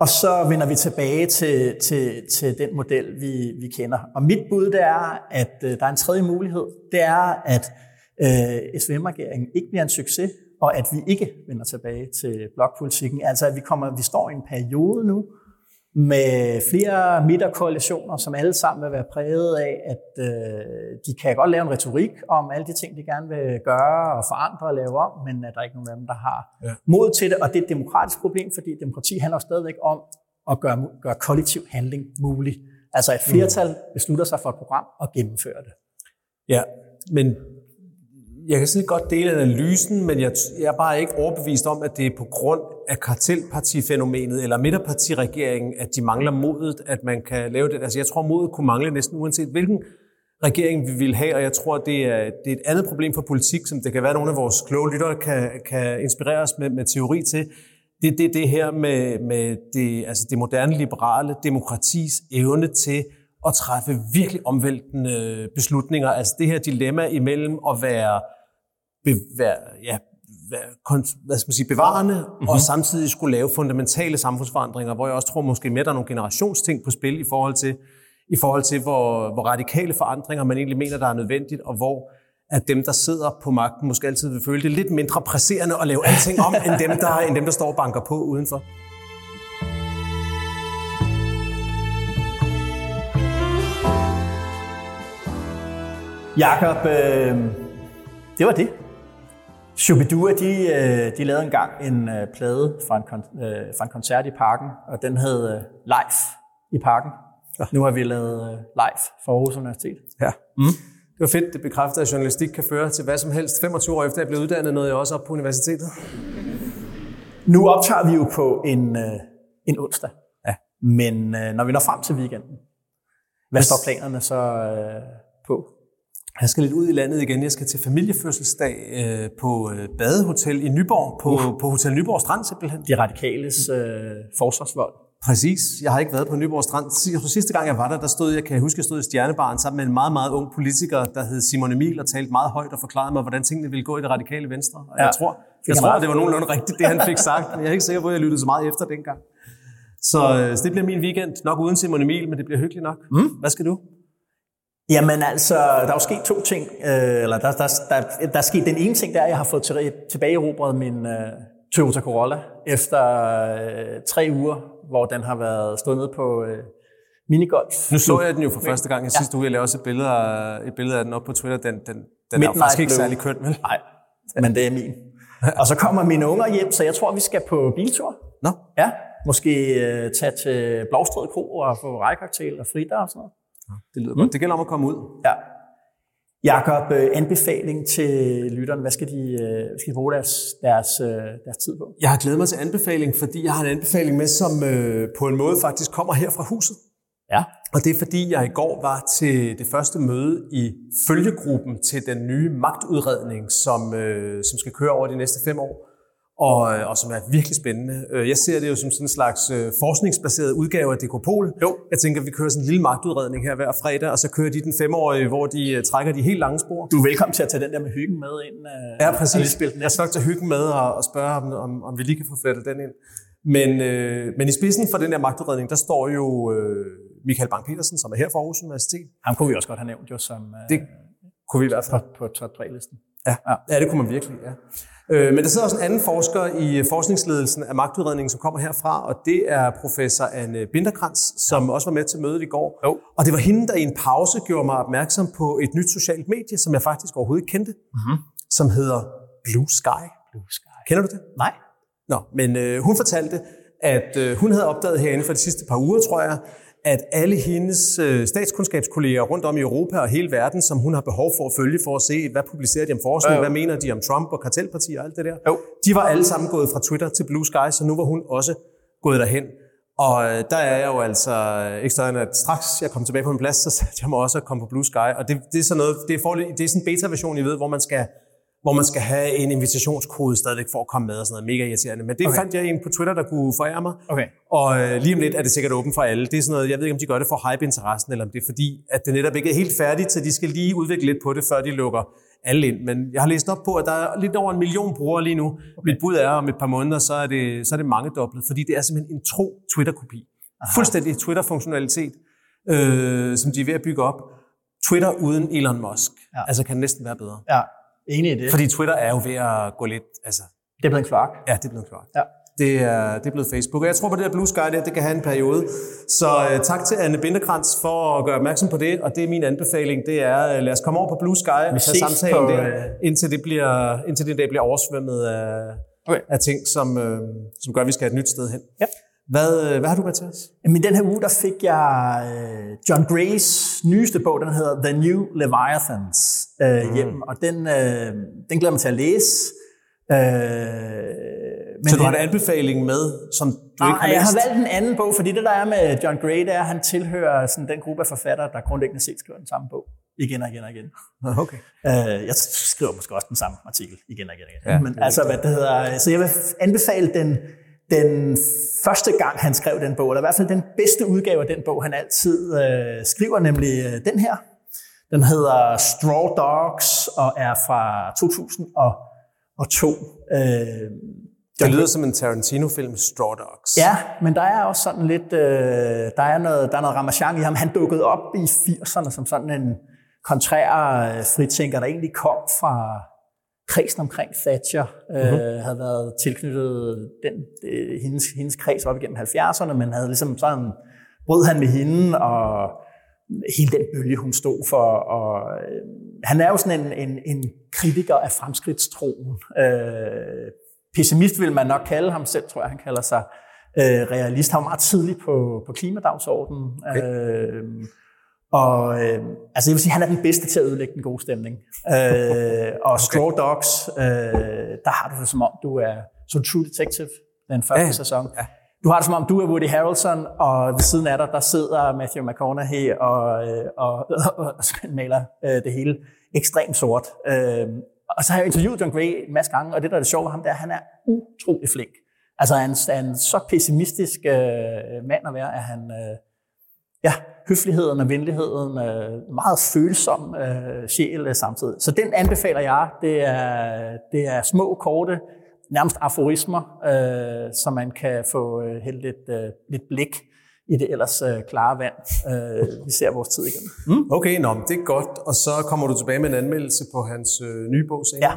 og så vender vi tilbage til, til, til den model, vi, vi kender. Og mit bud det er, at uh, der er en tredje mulighed. Det er, at øh, SVM-regeringen ikke bliver en succes, og at vi ikke vender tilbage til blokpolitikken. Altså at vi, kommer, vi står i en periode nu med flere midterkoalitioner, som alle sammen vil være præget af, at øh, de kan godt lave en retorik om alle de ting, de gerne vil gøre og forandre og lave om, men at der er ikke nogen af dem, der har ja. mod til det. Og det er et demokratisk problem, fordi demokrati handler stadigvæk om at gøre, gøre kollektiv handling mulig. Altså et flertal beslutter sig for et program og gennemfører det. Ja, men jeg kan sige godt dele analysen, men jeg, jeg er bare ikke overbevist om, at det er på grund af kartelpartifænomenet eller midterpartiregeringen, at de mangler modet, at man kan lave det. Altså jeg tror, modet kunne mangle næsten uanset hvilken regering vi vil have, og jeg tror, det er, det er et andet problem for politik, som det kan være, at nogle af vores kloge lyttere kan, kan inspirere os med, med teori til. Det er det, det her med, med det, altså det moderne liberale demokratis evne til at træffe virkelig omvæltende beslutninger. Altså det her dilemma imellem at være være, ja, hvad skal man sige, bevarende, mm-hmm. og samtidig skulle lave fundamentale samfundsforandringer, hvor jeg også tror måske mere, der er nogle generationsting på spil i forhold til, i forhold til hvor, hvor radikale forandringer man egentlig mener, der er nødvendigt, og hvor at dem, der sidder på magten, måske altid vil føle det lidt mindre presserende at lave alting om, end dem, der, end dem, der står og banker på udenfor. Jakob, øh, det var det. Shubidua, de, øh, de lavede engang en øh, plade fra en, øh, fra en koncert i parken, og den hed Live i parken. Nu har vi lavet live for Aarhus Universitet. Ja. Mm. Det var fedt. Det bekræfter, at journalistik kan føre til hvad som helst. 25 år efter jeg blev uddannet, nåede jeg også op på universitetet. Nu optager vi jo på en, en onsdag. Ja. Men når vi når frem til weekenden, hvad står planerne så på? Jeg skal lidt ud i landet igen. Jeg skal til familiefødselsdag øh, på øh, Badehotel i Nyborg, på, uh. på Hotel Nyborg Strand simpelthen. De radikales øh, forsvarsvold. Præcis. Jeg har ikke været på Nyborg Strand. Sidste- gang jeg var der, der stod jeg, kan jeg huske, jeg stod i Stjernebaren sammen med en meget, meget ung politiker, der hed Simon Emil, og talte meget højt og forklarede mig, hvordan tingene ville gå i det radikale venstre. Og Ja. jeg tror, jeg tror, det var nogenlunde rigtigt, det han fik sagt, men jeg er ikke sikker på, at jeg lyttede så meget efter dengang. Så, øh, så det bliver min weekend, nok uden Simon Emil, men det bliver hyggeligt nok. Mm. Hvad skal du? Jamen altså, der er jo sket to ting. Øh, eller der, der, der, der er sket den ene ting, der er, at jeg har fået til, tilbage erobret min øh, Toyota Corolla efter øh, tre uger, hvor den har været stået nede på øh, minigolf. Nu så jeg den jo for første gang i sidste uge. Jeg lavede også et billede af, et billede af den op på Twitter. Den, den, den er faktisk ikke særlig køn, vel? Nej, men det er min. Og så kommer mine unger hjem, så jeg tror, vi skal på biltur. Nå, Ja, måske øh, tage til Blåstred Kro og få rejkoktail og fridag og sådan noget. Det lyder godt. Det gælder om at komme ud. Ja. Jakob, øh, anbefaling til lytterne. Hvad skal de, øh, hvad skal de bruge deres, deres, øh, deres tid på? Jeg har glædet mig til anbefaling, fordi jeg har en anbefaling med, som øh, på en måde faktisk kommer her fra huset. Ja. Og det er fordi, jeg i går var til det første møde i følgegruppen til den nye magtudredning, som, øh, som skal køre over de næste fem år, og, øh, og som er virkelig spændende. Øh, Jeg ser det jo som sådan en slags øh, forskningsbaseret udgave af Dekopol. Jo. Jeg tænker, at vi kører sådan en lille magtudredning her hver fredag, og så kører de den femårige, hvor de trækker de helt lange spor. Du er velkommen til at tage den der med hyggen med ind. Ja, præcis. den. Jeg skal nok tage hyggen med og, og spørge, om, om, om vi lige kan få flettet den ind. Men, øh, men i spidsen for den der magtudredning, der står jo øh, Michael Bang-Petersen, som er her fra Aarhus Universitet. Ham kunne vi også godt have nævnt jo som øh, Det kunne vi i hvert fald. på, på top 3-listen. Ja, ja det kunne man virkelig, ja. Øh, men der sidder også en anden forsker i forskningsledelsen af magtudredningen, som kommer herfra, og det er professor Anne Binderkrantz, som også var med til mødet i går. Jo. Og det var hende, der i en pause gjorde mig opmærksom på et nyt socialt medie, som jeg faktisk overhovedet ikke kendte, mm-hmm. som hedder Blue Sky. Blue Sky. Kender du det? Nej. Nå, men øh, hun fortalte, at øh, hun havde opdaget herinde for de sidste par uger, tror jeg, at alle hendes øh, statskundskabskolleger rundt om i Europa og hele verden, som hun har behov for at følge for at se, hvad publicerer de om forskning, jo. hvad mener de om Trump og kartelpartier og alt det der, Jo. de var alle sammen gået fra Twitter til Blue Sky, så nu var hun også gået derhen. Og øh, der er jeg jo altså øh, end, at straks jeg kom tilbage på min plads, så satte jeg mig også at komme på Blue Sky. Og det, det er sådan noget, det er, for, det er sådan en beta-version, I ved, hvor man skal hvor man skal have en invitationskode stadigvæk for at komme med og sådan noget. Mega irriterende. Men det okay. Fandt jeg en på Twitter, der kunne forære mig. Okay. Og øh, lige om lidt er det sikkert åbent for alle. Det er sådan noget, jeg ved ikke, om de gør det for at hype interessen, eller om det er fordi, at det netop ikke er helt færdigt, så de skal lige udvikle lidt på det, før de lukker alle ind. Men jeg har læst op på, at der er lidt over en million brugere lige nu. Okay. Mit bud er, om et par måneder, så er det, så er det mange dobbelt, fordi det er simpelthen en tro Twitter-kopi. Fuldstændig Twitter-funktionalitet, øh, som de er ved at bygge op. Twitter uden Elon Musk. Ja. Ja. Altså kan næsten være bedre. Ja, enig i det. Fordi Twitter er jo ved at gå lidt, altså, Det er blevet en kloak. ja, det er blevet klart. Ja. Det er, det er blevet Facebook. Og jeg tror på det der Blue Sky, der, det kan have en periode. Så uh, tak til Anne Bindekrantz for at gøre opmærksom på det. Og det er min anbefaling, det er, uh, lad os komme over på Blue Sky og ses samtalen på, der, øh, indtil det, bliver, indtil det dag bliver oversvømmet af, Okay. af ting, som, uh, som gør, at vi skal have et nyt sted hen. Ja. Hvad, uh, hvad har du med til os? Men den her uge, der fik jeg øh, John Grays nyeste bog, den hedder The New Leviathans, øh, Mm. hjem, og den, øh, den glæder jeg mig til at læse. Øh, men Så du har en anbefaling med, som du Nej, ikke har jeg læst? har valgt en anden bog, fordi det der er med John Gray, det er, at han tilhører sådan den gruppe af forfattere, der grundlæggende set skriver den samme bog. Igen og igen og igen. Okay. Øh, jeg skriver måske også den samme artikel igen og igen og igen. Ja, Men altså, hvad det hedder, så jeg vil anbefale den, den første gang, han skrev den bog, eller i hvert fald den bedste udgave af den bog, han altid øh, skriver, nemlig øh, den her. Den hedder Straw Dogs og er fra 2002. Øh, Det lyder som en Tarantino-film, Straw Dogs. Ja, men der er også sådan lidt, øh, der er noget, der er noget ramachan i ham. Han dukkede op i 80'erne som sådan en kontrær øh, fritænker, der egentlig kom fra kredsen omkring Thatcher, øh, Mhm. havde været tilknyttet den, øh, hendes, hendes kreds op igennem 70'erne, men havde ligesom sådan, brød han med hende, og hele den bølge, hun stod for. Og, øh, han er jo sådan en, en, en kritiker af fremskridtstroen. Øh, pessimist vil man nok kalde ham selv, tror jeg, han kalder sig. øh, realist. Han var meget tidlig på, på klimadagsordenen. Okay. Øh, og øh, altså jeg vil sige, han er den bedste til at ødelægge den gode stemning. Øh, og. Straw Dogs, øh, der har du det som om, du er så True Detective, den første ja. sæson. Ja. Du har det som om, du er Woody Harrelson, og ved siden af dig, der sidder Matthew McConaughey og, øh, og, og, og, og maler øh, det hele ekstremt sort. Øh, og så har jeg interviewet John Gray en masse gange, og det der er det sjove ved ham, det er, at han er utrolig flink. Altså han er en så pessimistisk øh, mand at være, at han... Øh, ja, høfligheden og venligheden, øh, meget følsom øh, sjæl øh, samtidig. Så den anbefaler jeg. Det er, det er små, korte, nærmest aforismer, øh, så man kan få øh, helt lidt, øh, lidt blik i det ellers øh, klare vand, øh, vi ser vores tid igennem. Mm? Okay, nå, det er godt. Og så kommer du tilbage med en anmeldelse på hans øh, nye bog senere. Ja.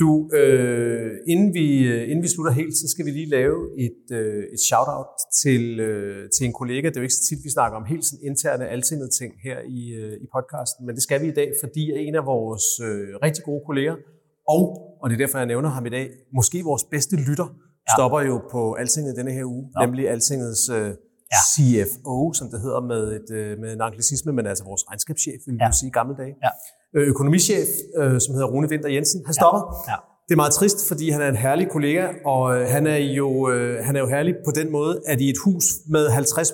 Du, øh, inden, vi, øh, inden vi slutter helt, så skal vi lige lave et, øh, et shout-out til, øh, til en kollega. Det er jo ikke så tit, vi snakker om helt sådan interne altingede ting her i, øh, i podcasten, men det skal vi i dag, fordi en af vores øh, rigtig gode kolleger, og, og det er derfor, jeg nævner ham i dag, måske vores bedste lytter, ja. stopper jo på Altinget denne her uge, ja. nemlig Altingets øh, ja. CFO, som det hedder med, et, øh, med en anglicisme, men altså vores regnskabschef, vil vi ja. sige i gamle dage. Ja. Øh, økonomichef, øh, som hedder Rune Vinter Jensen. Han stopper. Ja. Ja. Det er meget trist, fordi han er en herlig kollega, og øh, han er, jo, han er jo herlig på den måde, at i et hus med 50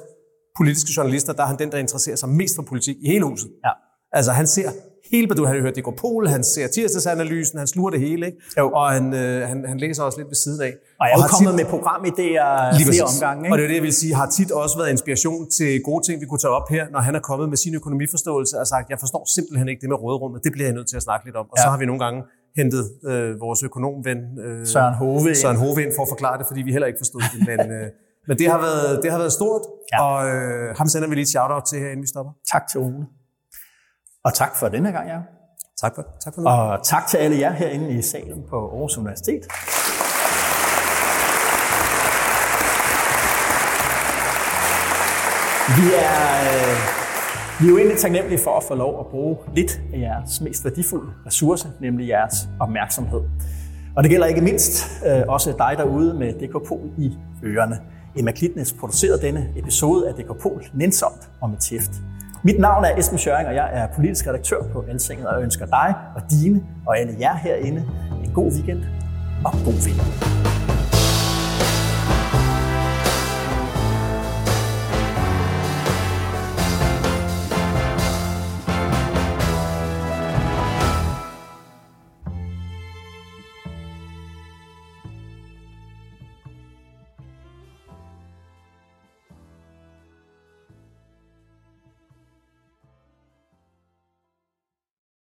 politiske journalister, der er han den, der interesserer sig mest for politik i hele huset. Ja. Altså han ser hele, du har hørt det går Pol, han ser tirsdagsanalysen, han sluger det hele, ikke? Jo. og han, øh, han, han læser også lidt ved siden af. Og jeg er jo kommet tit, med programidéer flere omgange. Ikke? Og det er det, jeg vil sige, har tit også været inspiration til gode ting, vi kunne tage op her, når han er kommet med sin økonomiforståelse og sagt, jeg forstår simpelthen ikke det med råderummet, det bliver jeg nødt til at snakke lidt om. Og ja. så har vi nogle gange hentet øh, vores økonomven øh, Søren Hove, Søren Hove ind for at forklare det, fordi vi heller ikke forstod det. Men, øh, men det har været, det har været stort, ja. og øh, ham sender vi lige et shout-out til her, inden vi stopper. Tak til Ole. Og tak for denne gang, ja. Tak for, tak for nu. Og tak til alle jer herinde i salen på Aarhus Universitet. Vi er, øh, vi er jo egentlig taknemmelige for at få lov at bruge lidt af jeres mest værdifulde ressource, nemlig jeres opmærksomhed. Og det gælder ikke mindst øh, også dig derude med DK Pol i ørerne. Emma Klitnes producerede denne episode af DK Pol nænsomt og med tæft. Mit navn er Esben Schøring, og jeg er politisk redaktør på Altinget, og jeg ønsker dig og dine og alle jer herinde en god weekend og god vind.